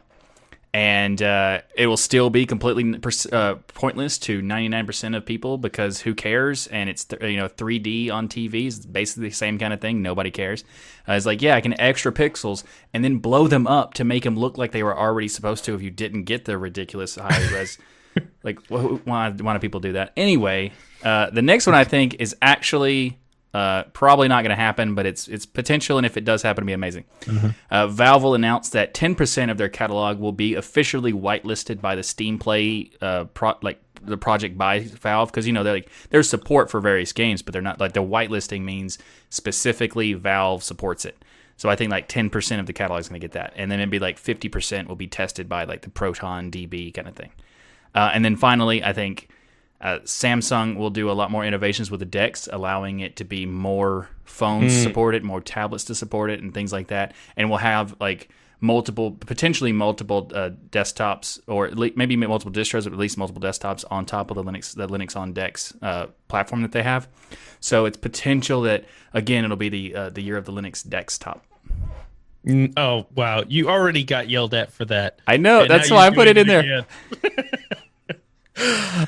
and uh, it will still be completely uh, pointless to 99% of people because who cares? And it's th- you know 3d on tvs it's basically the same kind of thing. Nobody cares. Uh, it's like yeah i can extra pixels and then blow them up to make them look like they were already supposed to if you didn't get the ridiculous high res. [LAUGHS] Like wh- why, why do people do that? Anyway uh, the next one i think is actually uh, probably not going to happen, but it's it's potential, and if it does happen, to be amazing. Uh, Valve will announce that 10% of their catalog will be officially whitelisted by the Steam Play, uh, pro- like the project by Valve, because you know they're like there's support for various games, but they're not like the whitelisting means specifically Valve supports it. So I think like 10% of the catalog is going to get that, and then it'd be like 50% will be tested by like the Proton DB kind of thing. Uh, and then finally, I think uh, Samsung will do a lot more innovations with the DeX, allowing it to be more phones support it, more tablets to support it, and things like that. And we'll have like multiple, potentially multiple uh, desktops, or maybe multiple distros, but at least multiple desktops on top of the Linux, the Linux on DeX uh, platform that they have. So it's potential that again it'll be the uh, the year of the Linux desktop.
Mm, Oh, wow. You already got yelled at for that.
I know
And
that's why I put it in there. [LAUGHS] [LAUGHS]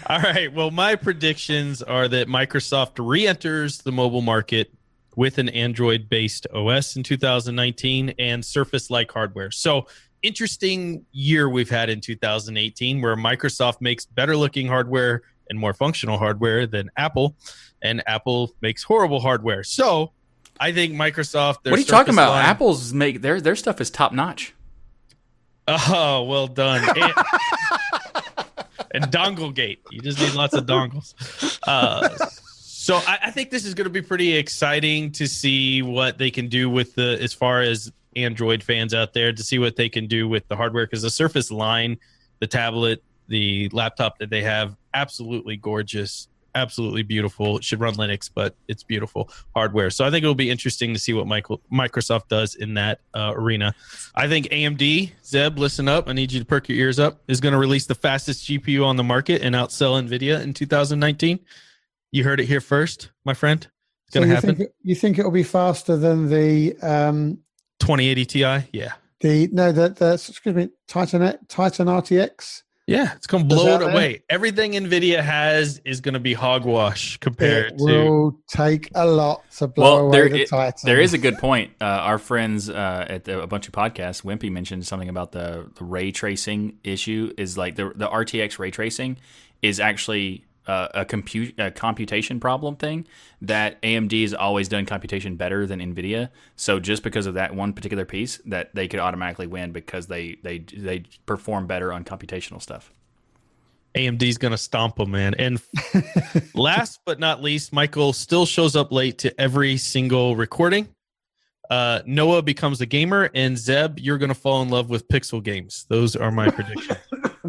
All right. Well, my predictions are that Microsoft re enters the mobile market with an Android based OS in 2019 and Surface like hardware. So, interesting year we've had in 2018 where Microsoft makes better looking hardware and more functional hardware than Apple, and Apple makes horrible hardware. So, I think Microsoft. their
What are you talking about?
line-
Apple's make their their stuff is top notch.
Oh, well done. And, [LAUGHS] and dongle gate. You just need lots of dongles. Uh, so I, I think this is going to be pretty exciting to see what they can do with the as far as Android fans out there to see what they can do with the hardware because the Surface line, the tablet, the laptop that they have, absolutely gorgeous. Absolutely beautiful. It should run Linux, but it's beautiful hardware. So I think it'll be interesting to see what Michael, Microsoft does in that uh, arena. I think AMD, Zeb, listen up. I need you to perk your ears up. Is going to release the fastest GPU on the market and outsell Nvidia in 2019. You heard it here first, my friend. It's
So
going to
you
happen.
think you think it'll be faster than the um
2080 Ti. Yeah,
the no the the excuse me Titan Titan RTX.
Yeah. It's going to blow it
there?
away. Everything Nvidia has is going to be hogwash compared
It
to.
will take a lot to blow
Well,
away
there
the
it-
Titan.
There is a good point. Uh, our friends uh, at the, a bunch of podcasts, Wimpy mentioned something about the, the ray tracing issue. Is like the the RTX ray tracing is actually uh, a compute a computation problem thing that AMD has always done computation better than Nvidia. So just because of that one particular piece, that they could automatically win because they they they perform better on computational stuff.
AMD's gonna stomp them, man. And [LAUGHS] last but not least, Michael still shows up late to every single recording. Uh, Noah becomes a gamer, and Zeb, you're gonna fall in love with pixel games. Those are my [LAUGHS] predictions.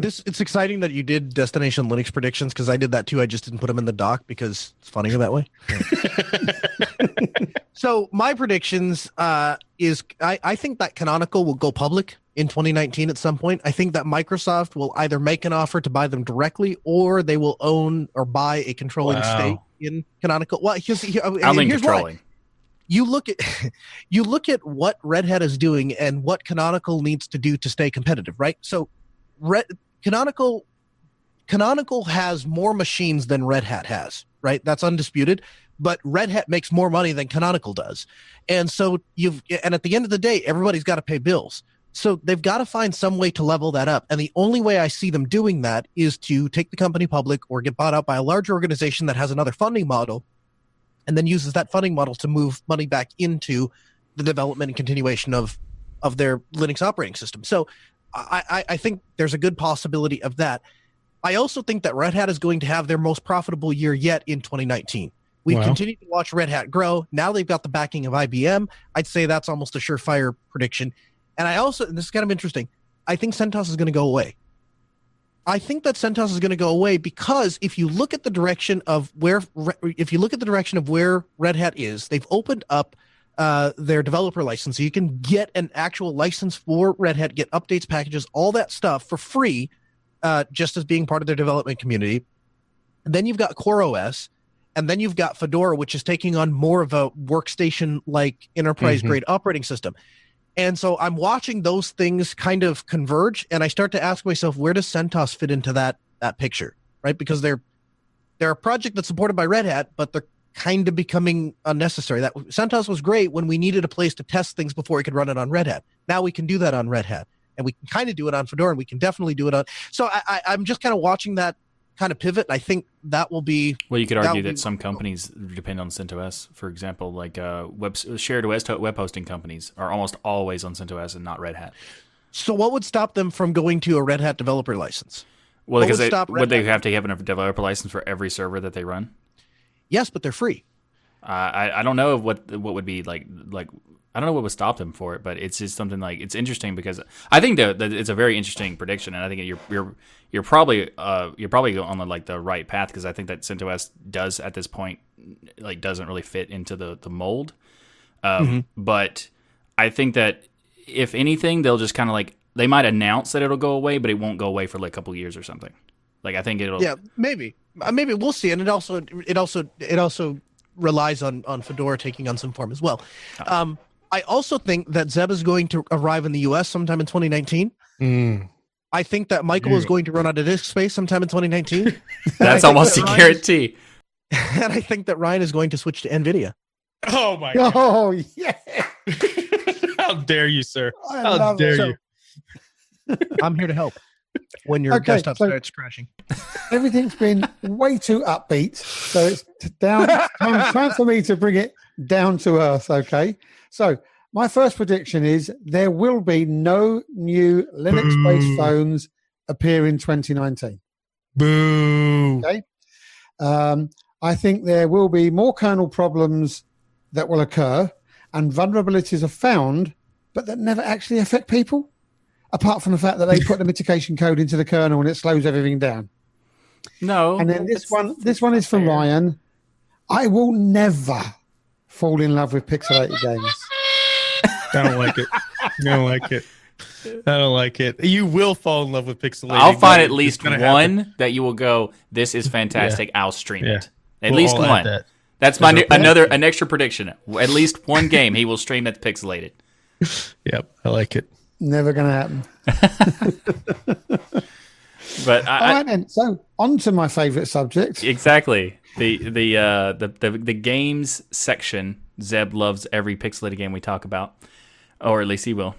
This it's exciting that you did Destination Linux predictions because I did that too. I just didn't put them in the doc because it's funnier that way. [LAUGHS] so my predictions uh, is I, I think that Canonical will go public in 2019 at some point. I think that Microsoft will either make an offer to buy them directly or they will own or buy a controlling
Wow.
stake in Canonical. Well, here's, here,
I
here's why you look at [LAUGHS] you look at what Red Hat is doing and what Canonical needs to do to stay competitive, right? So, Red Canonical Canonical has more machines than Red Hat has, right? That's undisputed. But Red Hat makes more money than Canonical does, and so you've and at the end of the day, everybody's got to pay bills. So they've got to find some way to level that up. And the only way I see them doing that is to take the company public or get bought out by a larger organization that has another funding model and then uses that funding model to move money back into the development and continuation of of their Linux operating system. So I, I, think there's a good possibility of that. I also think that Red Hat is going to have their most profitable year yet in 2019. We've
Wow.
continued to watch Red Hat grow. Now they've got the backing of IBM. I'd say that's almost a surefire prediction. And I also, and this is kind of interesting, I think CentOS is going to go away. I think that CentOS is going to go away because if you look at the direction of where, if you look at the direction of where Red Hat is, they've opened up uh, their developer license, so you can get an actual license for Red Hat, get updates, packages, all that stuff for free, uh, just as being part of their development community. And then you've got CoreOS, and then you've got Fedora, which is taking on more of a workstation-like enterprise-grade operating system. And so I'm watching those things kind of converge, and I start to ask myself, where does CentOS fit into that that picture, right? Because they're they're a project that's supported by Red Hat, but they're kind of becoming unnecessary. That CentOS was great when we needed a place to test things before we could run it on Red Hat. Now we can do that on Red Hat, and we can kind of do it on Fedora, and we can definitely do it on. So I, I, I'm just kind of watching that kind of pivot. And I think that will be
Well, you could argue that
be
some companies depend on CentOS. For example, like uh, web shared web hosting companies are almost always on CentOS and not Red Hat.
so. What would stop them from going to a Red Hat developer license?
Well,
What
because
would
they, would they have to have a developer license for every server that they run?
Yes, but they're free.
Uh, I I don't know what what would be like like I don't know what would stop them for it, but it's just something like it's interesting because I think that, that it's a very interesting prediction, and I think you're you're you're probably uh you're probably on the, like the right path because I think that CentOS does at this point like doesn't really fit into the the mold, um, but I think that if anything they'll just kind of like they might announce that it'll go away, but it won't go away for like a couple years or something. Like I think it'll
Yeah, maybe. Uh, maybe we'll see. And it also it also it also relies on on Fedora taking on some form as well. Um, I also think that Zeb is going to arrive in the U.S. sometime in 2019.
Mm.
I think that Michael is going to run out of disk space sometime in 2019. [LAUGHS]
That's
think
almost a
that Ryan-
guarantee. [LAUGHS]
And I think that Ryan is going to switch to Nvidia.
Oh my god!
Oh yeah, [LAUGHS]
How dare you, sir?
I
How dare
it.
you?
I'm here to help when your
Okay,
desktop
so-
starts crashing. [LAUGHS]
Everything's been way too upbeat, so it's down time, time for me to bring it down to earth. Okay, so my first prediction is there will be no new Linux-based
Boo.
phones appear in 2019.
Boo! Okay.
Um, I think there will be more kernel problems that will occur, and vulnerabilities are found, but that never actually affect people. Apart from the fact that they put the [LAUGHS] mitigation code into the kernel and it slows everything down.
No,
And then this one, this one is for
fair.
Ryan. I will never fall in love with pixelated [LAUGHS] games.
I don't like it. I don't like it. I don't like it. You will fall in love with pixelated.
I'll find
games.
at least one
happen.
that you will go. This is [LAUGHS] fantastic. I'll stream
Yeah.
it. At
We'll
least one.
that.
That's my new, another an extra prediction. At least one game he will stream that's pixelated.
Yep, I like it.
Never going to happen. [LAUGHS]
But I,
All right, then. So on to my favourite subject.
exactly the the uh the, the the games section. Zeb loves every pixelated game we talk about, or at least he will.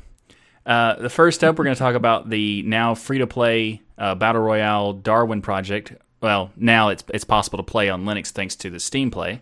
Uh, the first up, we're going to talk about the now free to play uh, battle royale Darwin project, well, now it's it's possible to play on Linux thanks to the Steam Play.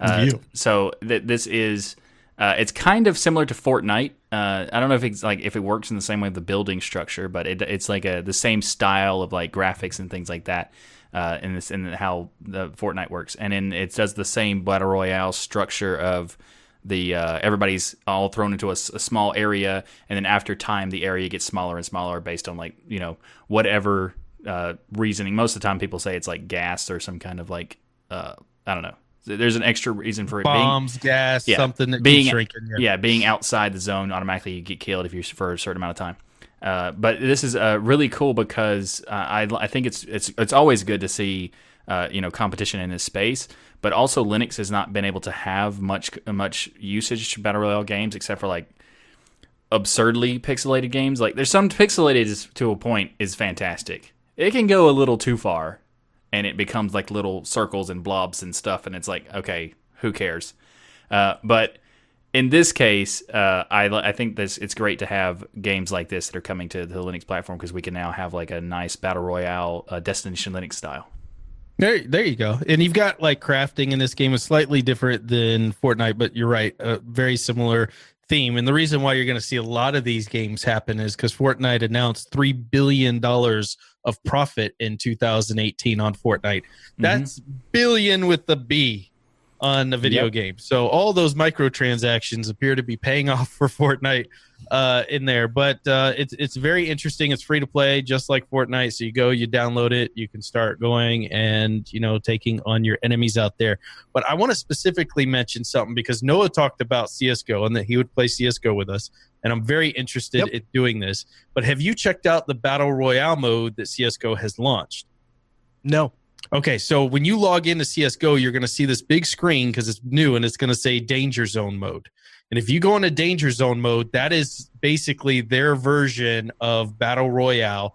Uh, so th- this is uh, it's kind of similar to Fortnite. Uh, I don't know if it's like if it works in the same way of the building structure, but it, it's like a the same style of like graphics and things like that. Uh, in this in how the Fortnite works, and then it does the same battle royale structure of the uh, everybody's all thrown into a small area, and then after time, the area gets smaller and smaller based on like you know whatever uh, reasoning. Most of the time, people say it's like gas or some kind of like uh, I don't know. There's an extra reason for it being
Bombs, gas,
Yeah.
something that
Being-
shrinking.
yeah, being outside the zone automatically you get killed if you're for a certain amount of time. Uh, but this is uh, really cool because uh, I, I think it's it's it's always good to see uh, you know competition in this space. But also Linux has not been able to have much much usage to battle royale games except for like absurdly pixelated games. Like there's some pixelated is, to a point is fantastic. It can go a little too far, and it becomes like little circles and blobs and stuff, and it's like okay, who cares? Uh, but in this case, uh, I I think this it's great to have games like this that are coming to the Linux platform because we can now have like a nice battle royale uh, Destination Linux style.
There, there you go. And you've got like crafting in this game is slightly different than Fortnite, but you're right, a very similar theme. And the reason why you're going to see a lot of these games happen is because Fortnite announced three billion dollars of profit in 2018 on Fortnite. Mm-hmm. That's billion with the B on the video
Yep.
game. So all those microtransactions appear to be paying [LAUGHS] off for Fortnite uh, in there. But uh, it's it's very interesting. It's free to play, just like Fortnite. So you go, you download it, you can start going and you know taking on your enemies out there. But I want to specifically mention something because Noah talked about CS:GO and that he would play CS:GO with us, and I'm very interested
Yep.
in doing this. But have you checked out the battle royale mode that CS:GO has launched?
No.
Okay, so when you log into CS:GO, you're going to see this big screen because it's new and it's going to say Danger Zone mode. And if you go into Danger Zone mode, that is basically their version of Battle Royale,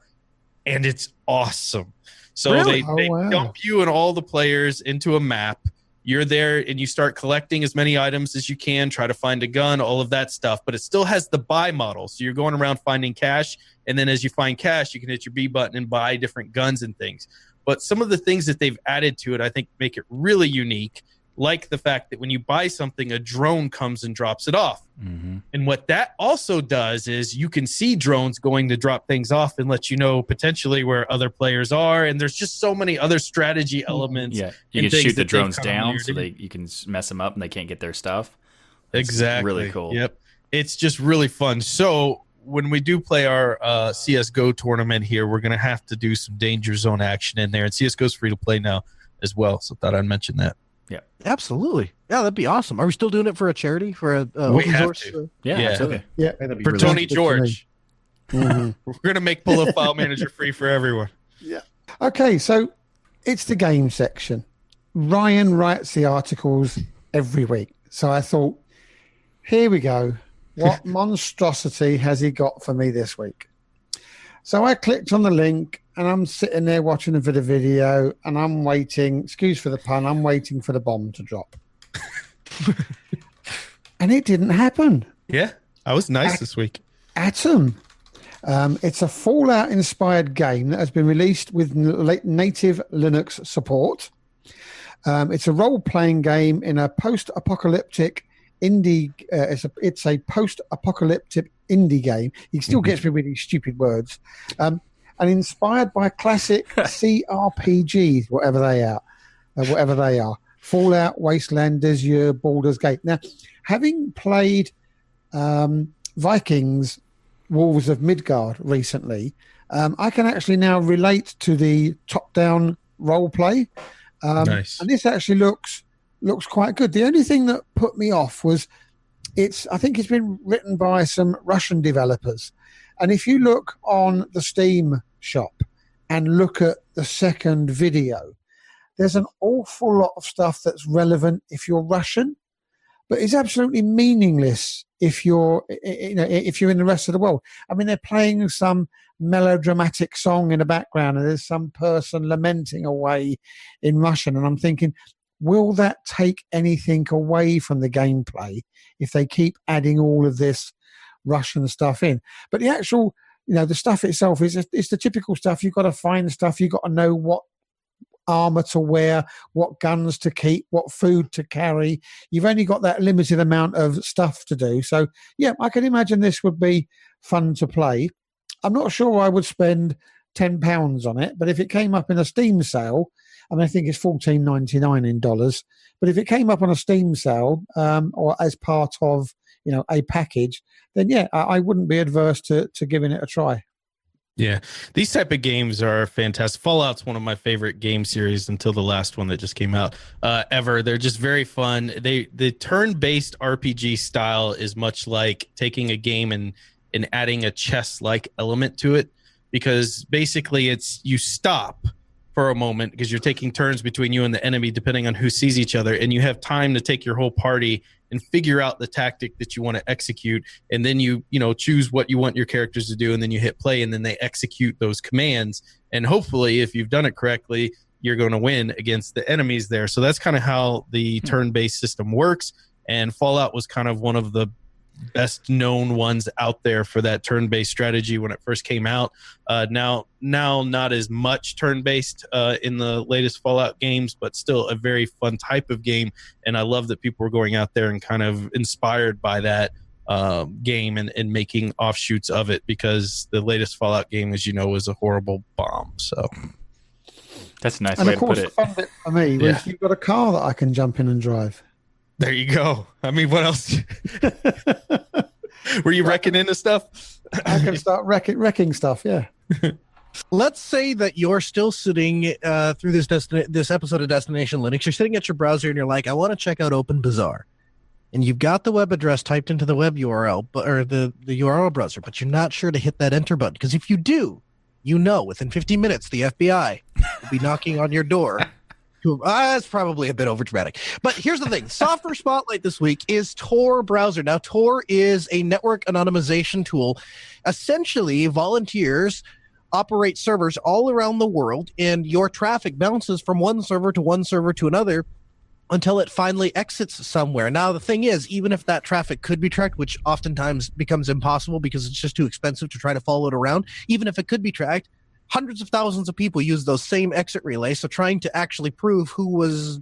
and it's awesome. So
Really?
they,
Oh,
they
wow.
dump you and all the players into a map. You're there and you start collecting as many items as you can, try to find a gun, all of that stuff. But it still has the buy model. So you're going around finding cash. And then as you find cash, you can hit your B button and buy different guns and things. But some of the things that they've added to it, I think, make it really unique. Like the fact that when you buy something, a drone comes and drops it off.
Mm-hmm.
And what that also does is you can see drones going to drop things off and let you know potentially where other players are. And there's just so many other strategy elements.
Yeah, you can shoot the drones down so they you can mess them up and they can't get their stuff. It's
Exactly.
really cool.
Yep. It's just really fun. So when we do play our uh, CS:GO tournament here, we're gonna have to do some danger zone action in there, and CS:GO's free to play now as well. So thought I'd mention that. Yeah.
Absolutely. Yeah, that'd be awesome. Are we still doing it for a charity for a uh,
We have
source?
to.
uh,
Yeah,
Yeah.
absolutely.
Okay.
Yeah.
that'd be
For
really
Tony
Good to me.
George,
Mhm.
we're gonna make Pull Up File Manager free for everyone. Yeah.
Okay, so it's the game section. Ryan writes the articles every week. So I thought, here we go. What monstrosity has he got for me this week? So I clicked on the link and I'm sitting there watching a bit of video and I'm waiting, excuse for the pun, I'm waiting for the bomb to drop. [LAUGHS] and it didn't happen.
Yeah, I was nice this week.
Atom. Um, it's a Fallout inspired game that has been released with n- native Linux support. Um, it's a role playing game in a post apocalyptic indie. Uh, it's a it's a post apocalyptic indie game. He still gets me with these stupid words. Um, and inspired by classic [LAUGHS] CRPGs, whatever they are, uh, whatever they are. Fallout, Wasteland, Azure, Baldur's Gate. Now, having played um, Vikings, Wolves of Midgard recently, um, I can actually now relate to the top-down role play, um,
Nice.
and this actually looks looks quite good. The only thing that put me off was it's. I think it's been written by some Russian developers, and if you look on the Steam shop and look at the second video, there's an awful lot of stuff that's relevant if you're Russian, but it's absolutely meaningless if you're you know if you're in the rest of the world. I mean, they're playing some melodramatic song in the background, and there's some person lamenting away in Russian, and I'm thinking, will that take anything away from the gameplay if they keep adding all of this Russian stuff in? But the actual you know the stuff itself is it's the typical stuff you've got to find stuff you've got to know what armor to wear, what guns to keep, what food to carry. You've only got that limited amount of stuff to do. So, yeah, I can imagine this would be fun to play. I'm not sure I would spend ten pounds on it, but if it came up in a Steam sale, Mean, I think it's fourteen ninety nine in dollars. But if it came up on a Steam sale um, or as part of you know a package, then yeah, I, I wouldn't be adverse to to giving it a try.
Yeah, these type of games are fantastic. Fallout's one of my favorite game series until the last one that just came out uh, ever. They're just very fun. They the turn based RPG style is much like taking a game and and adding a chess like element to it because basically it's you stop for a moment because you're taking turns between you and the enemy depending on who sees each other and you have time to take your whole party and figure out the tactic that you want to execute and then you you know choose what you want your characters to do and then you hit play and then they execute those commands and hopefully if you've done it correctly you're going to win against the enemies there so that's kind of how the hmm. turn-based system works and fallout was kind of one of the best known ones out there for that turn based strategy when it first came out. Uh, now, now not as much turn based uh, in the latest Fallout games, but still a very fun type of game. And I love that people were going out there and kind of inspired by that um, game and, and making offshoots of it because the latest Fallout game, as you know, was a horrible bomb. So.
That's a nice and way of course, to put
it. For me, yeah. you've got a car that I can jump in and drive.
There you go. I mean, what else? [LAUGHS] Were you wrecking into stuff?
I can start wrecking, wrecking stuff. Yeah. [LAUGHS]
Let's say that you're still sitting uh, through this destin- this episode of Destination Linux. You're sitting at your browser and you're like, I want to check out OpenBazaar, and you've got the web address typed into the web URL, or the the URL browser, but you're not sure to hit that enter button because if you do, you know within 15 minutes the FBI will be knocking on your door uh, that's probably a bit over dramatic. But here's the thing Software Spotlight this week is Tor browser. Now, Tor is a network anonymization tool. Essentially, volunteers operate servers all around the world, and your traffic bounces from one server to one server to another until it finally exits somewhere. Now, the thing is, even if that traffic could be tracked, which oftentimes becomes impossible because it's just too expensive to try to follow it around, even if it could be tracked, hundreds of thousands of people use those same exit relays. So trying to actually prove who was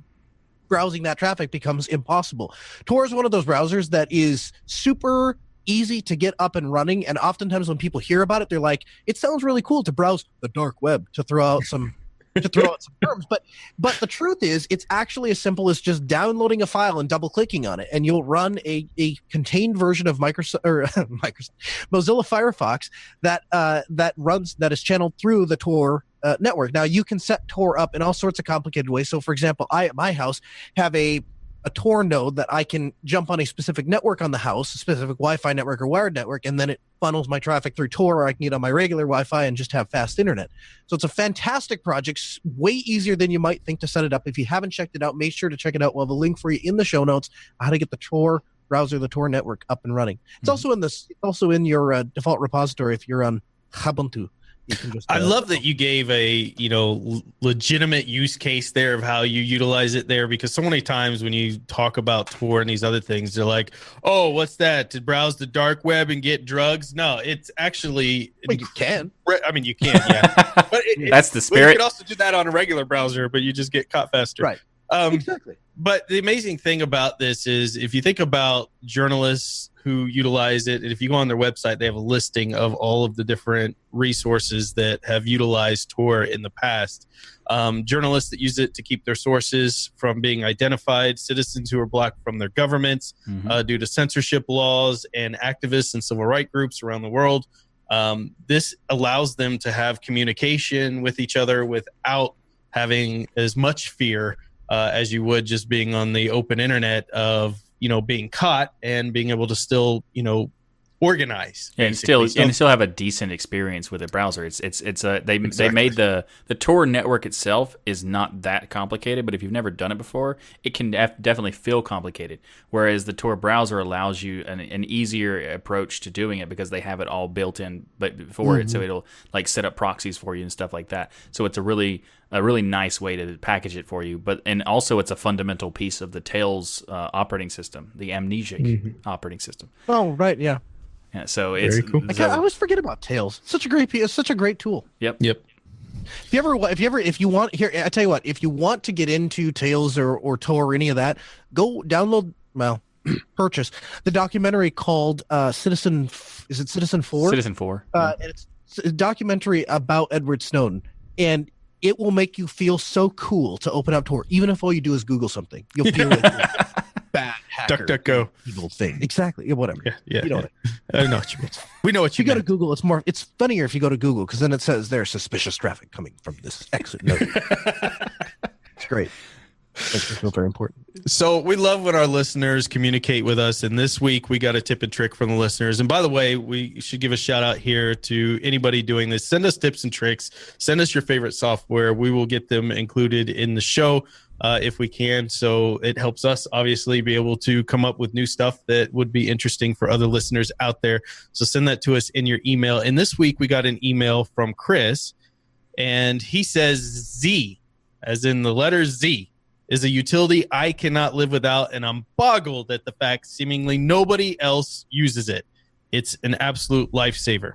browsing that traffic becomes impossible. Tor is one of those browsers that is super easy to get up and running. And oftentimes when people hear about it, they're like, it sounds really cool to browse the dark web to throw out some to throw out some terms. But but the truth is, it's actually as simple as just downloading a file and double clicking on it, and you'll run a, a contained version of Microsoft or [LAUGHS] Microsoft Mozilla Firefox that uh, that runs that is channeled through the Tor uh, network. Now you can set Tor up in all sorts of complicated ways. So, for example, I at my house have a a Tor node that I can jump on a specific network on the house, a specific Wi-Fi network or wired network, and then it funnels my traffic through Tor, or I can get on my regular Wi-Fi and just have fast internet. So it's a fantastic project, way easier than you might think to set it up. If you haven't checked it out, make sure to check it out. We'll have a link for you in the show notes how to get the Tor browser, the Tor network up and running. It's mm-hmm. also in this, also in your uh, default repository if you're on Ubuntu.
Just, uh, I love that you gave a you know legitimate use case there of how you utilize it there because so many times when you talk about Tor and these other things, they're like, "Oh, what's that? To browse the dark web and get drugs?" No, it's actually
well, you can.
I mean, you can, yeah. [LAUGHS]
but it, that's the spirit.
you can also do that on a regular browser, but you just get caught faster.
Right. Um, exactly.
But the amazing thing about this is, if you think about journalists who utilize it. And if you go on their website, they have a listing of all of the different resources that have utilized Tor in the past. Um, journalists that use it to keep their sources from being identified, citizens who are blocked from their governments mm-hmm. uh, due to censorship laws, and activists and civil rights groups around the world. Um, this allows them to have communication with each other without having as much fear uh, as you would just being on the open internet of you know being caught and being able to still you know organize
yeah, and still so, and still have a decent experience with a browser it's it's it's a they exactly. they made the the tor network itself is not that complicated but if you've never done it before it can def- definitely feel complicated whereas the tor browser allows you an, an easier approach to doing it because they have it all built in but before mm-hmm. it so mm-hmm. it'll like set up proxies for you and stuff like that so it's a really a really nice way to package it for you. But and also it's a fundamental piece of the Tails uh, operating system, the Amnesic mm-hmm. operating system.
Oh right, yeah.
Yeah, so it's
cool. I, I, always forget about Tails. Such a great piece. Such a great tool.
Yep.
Yep.
If you ever, if you ever, if you want here, I tell you what, if you want to get into Tails or or Tor or any of that, go download. Well, [CLEARS THROAT] purchase the documentary called uh, Citizen. Is it Citizen Four?
Citizen Four.
Uh, and it's, it's a documentary about Edward Snowden, and it will make you feel so cool to open up Tor, even if all you do is Google something. You'll feel like you're a bad hacker.
Duck, duck, go.
Evil thing. Exactly. Yeah, whatever.
Yeah, yeah.
You know
yeah.
what
I [LAUGHS] know what you mean. We know what you
you go to. Google, it's more. It's funnier if you go to Google because then it says there's suspicious traffic coming from this exit. node. [LAUGHS] it's great. Makes me feel very important.
So we love when our listeners communicate with us. And this week we got a tip and trick from the listeners. And by the way, we should give a shout out here to anybody doing this. Send us tips and tricks. Send us your favorite software. We will get them included in the show uh, if we can. So it helps us obviously be able to come up with new stuff that would be interesting for other listeners out there. So send that to us in your email. And this week we got an email from Chris, and he says Z, as in the letter Z is a utility I cannot live without, and I'm boggled at the fact seemingly nobody else uses it. It's an absolute lifesaver.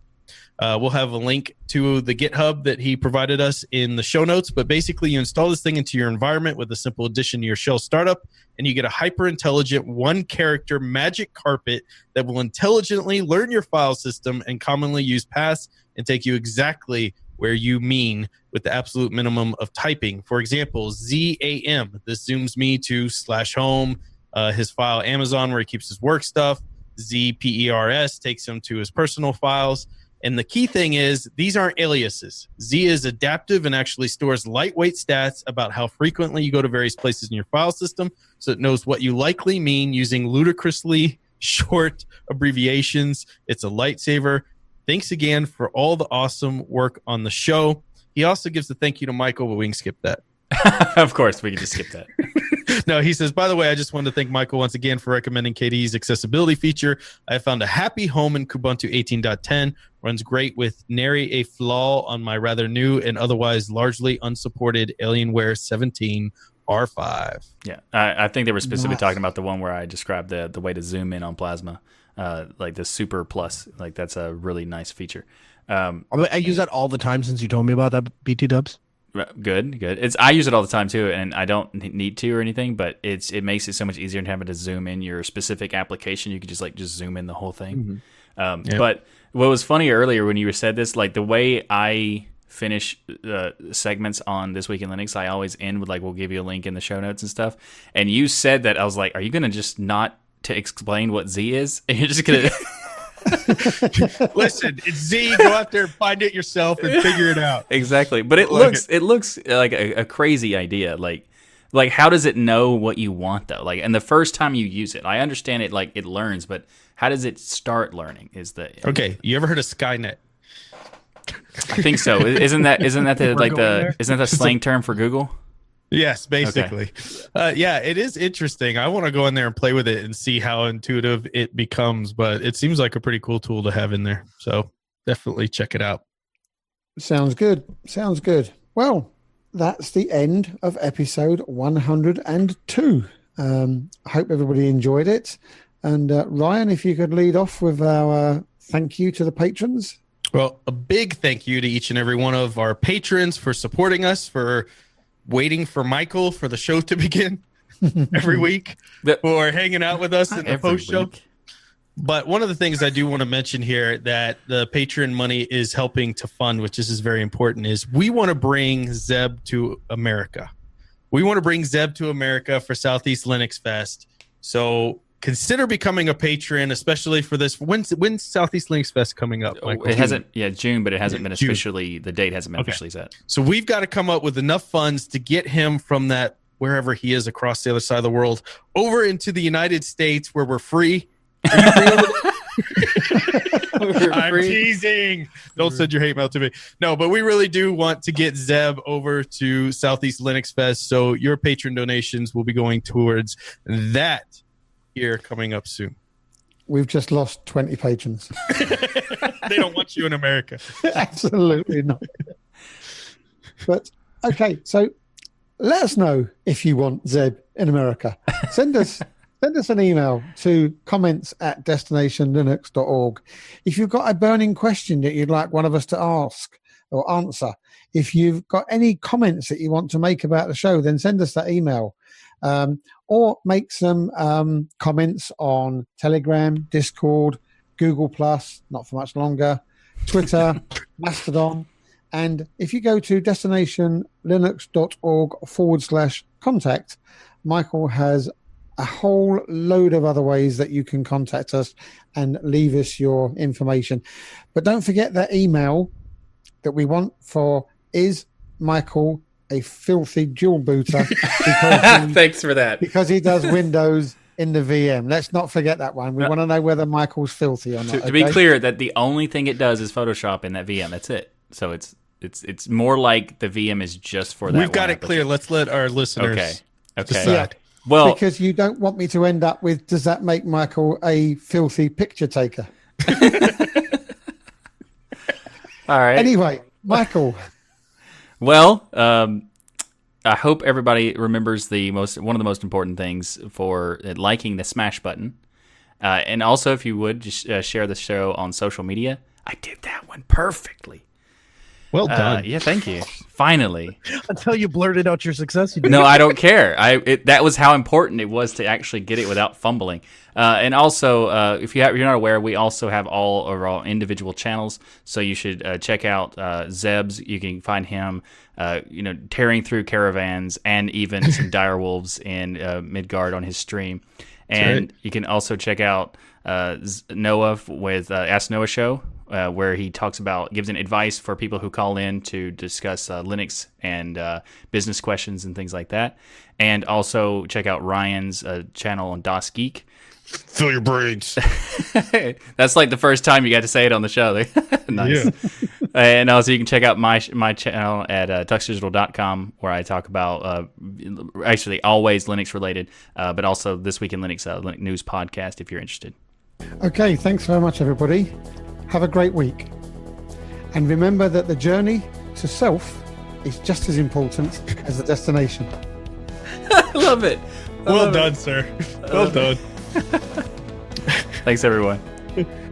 Uh, we'll have a link to the GitHub that he provided us in the show notes. But basically, you install this thing into your environment with a simple addition to your shell startup, and you get a hyper intelligent one character magic carpet that will intelligently learn your file system and commonly used paths and take you exactly where you mean with the absolute minimum of typing. For example, ZAM. This zooms me to slash home, uh, his file Amazon where he keeps his work stuff. ZPERS takes him to his personal files. And the key thing is these aren't aliases. Z is adaptive and actually stores lightweight stats about how frequently you go to various places in your file system. So it knows what you likely mean using ludicrously [LAUGHS] short abbreviations. It's a lightsaver. Thanks again for all the awesome work on the show. He also gives a thank you to Michael, but we can skip that. [LAUGHS]
of course, we can just skip that. [LAUGHS]
no, he says, by the way, I just wanted to thank Michael once again for recommending KDE's accessibility feature. I found a happy home in Kubuntu 18.10. Runs great with nary a flaw on my rather new and otherwise largely unsupported Alienware 17 R5.
Yeah, I, I think they were specifically
Nice.
talking about the one where I described the the way to zoom in on Plasma, uh, like the Super Plus. Like that's a really nice feature. Um,
I, use that all the time since you told me about that BT Dubs.
good, good. It's I use it all the time too, and I don't need to or anything, but it's it makes it so much easier than having to zoom in your specific application. You could just like just zoom in the whole thing. Um,
Yep.
But what was funny earlier when you said this, like the way I finish uh, segments on this week in Linux, I always end with like, "We'll give you a link in the show notes and stuff." And you said that I was like, "Are you gonna just not to explain what Z is? And [LAUGHS] you're just gonna?" [LAUGHS]
Listen, it's Z. Go out there find it yourself and figure it out.
exactly but it
Like
looks it. looks like a, a crazy idea like like how does it know what you want though like and the first time you use it i understand it like it learns but how does it start learning is the
Okay, you ever heard of Skynet?
i think so isn't that isn't that the [LAUGHS] like
going
the
there?
isn't that the slang term for google
Yes, basically. Uh, yeah, it is interesting. I want to go in there and play with it and see how intuitive it becomes, but it seems like a pretty cool tool to have in there. So definitely check it out.
Sounds good. Sounds good. Well, that's the end of episode 102. Um, I hope everybody enjoyed it. And uh, Ryan, if you could lead off with our uh, thank you to the patrons.
Well, a big thank you to each and every one of our patrons for supporting us, for waiting for Michael for the show to begin [LAUGHS] every week,
The-
for hanging out with us in the post show. But one of the things I do want to mention here that the patron money is helping to fund, which is, is very important, is we want to bring Zeb to America. We want to bring Zeb to America for Southeast Linux Fest. So consider becoming a patron, especially for this. When's when's Southeast Linux Fest coming up? Oh, Michael?
Oh, it hasn't yeah june but it hasn't been
June.
officially the date hasn't been
Okay.
officially set
So we've got to come up with enough funds to get him from that wherever he is across the other side of the world over into the United States where we're free. Are you free? [LAUGHS] [LAUGHS] I'm teasing. Don't send your hate mail to me. No, but we really do want to get Zeb over to Southeast Linux Fest. So your patron donations will be going towards that here coming up soon.
We've just lost 20 patrons. [LAUGHS] [LAUGHS]
they don't want you in America.
Absolutely not. But okay, so let us know if you want Zeb in America. Send us [LAUGHS] send us an email to comments at destinationlinux.org. If you've got a burning question that you'd like one of us to ask, or answer. If you've got any comments that you want to make about the show, then send us that email. Um, or make some um, comments on Telegram, Discord, Google Plus, not for much longer, Twitter, [LAUGHS] Mastodon. And if you go to destinationlinux.org forward slash contact, Michael has a whole load of other ways that you can contact us and leave us your information. But don't forget that email that we want for is Michael a filthy dual booter [LAUGHS] because he, [LAUGHS]
Thanks for that.
because he does Windows in the VM. Let's not forget that one. We
Uh,
want to know whether Michael's filthy or not.
To, to be clear, that the only thing it does is Photoshop in that VM. That's it. So it's it's it's more like the VM is just for that.
We've got
one
it clear. Let's let our listeners.
Okay. Okay.
decide.
Well,
because you don't want me to end up with does that make Michael a filthy picture taker? [LAUGHS]
all right.
Anyway, Michael,
Well, um, I hope everybody remembers the most one of the most important things for uh, liking the smash button, uh, and also if you would just uh, share the show on social media. I did that one perfectly.
Well
Uh,
done.
yeah, thank you. Finally. [LAUGHS]
Until you blurted out your success, you.
No, I don't care. I it, that was how important it was to actually get it without fumbling. Uh, and also, uh, if you have, you're not aware, we also have all of our individual channels. So you should uh, check out uh, Zeb's. You can find him, uh, you know, tearing through caravans and even [LAUGHS] some dire wolves in uh, Midgard on his stream. And
right.
you can also check out uh, Noah with uh, Ask Noah Show, uh, where he talks about gives an advice for people who call in to discuss uh, Linux and uh, business questions and things like that. And also check out Ryan's uh, channel on DasGeek.
Fill your brains. [LAUGHS]
That's like the first time you got to say it on the show. [LAUGHS] nice.
Yeah.
and also you can check out my my channel at uh, tuxdigital.com where I talk about uh, actually always Linux related, uh, but also this week in Linux uh, Linux news podcast if you're interested.
okay, thanks very much, everybody. Have a great week. And remember that the journey to self is just as important as the destination. [LAUGHS]
I love it.
well done, sir. Well done. [LAUGHS]
Thanks everyone. [LAUGHS]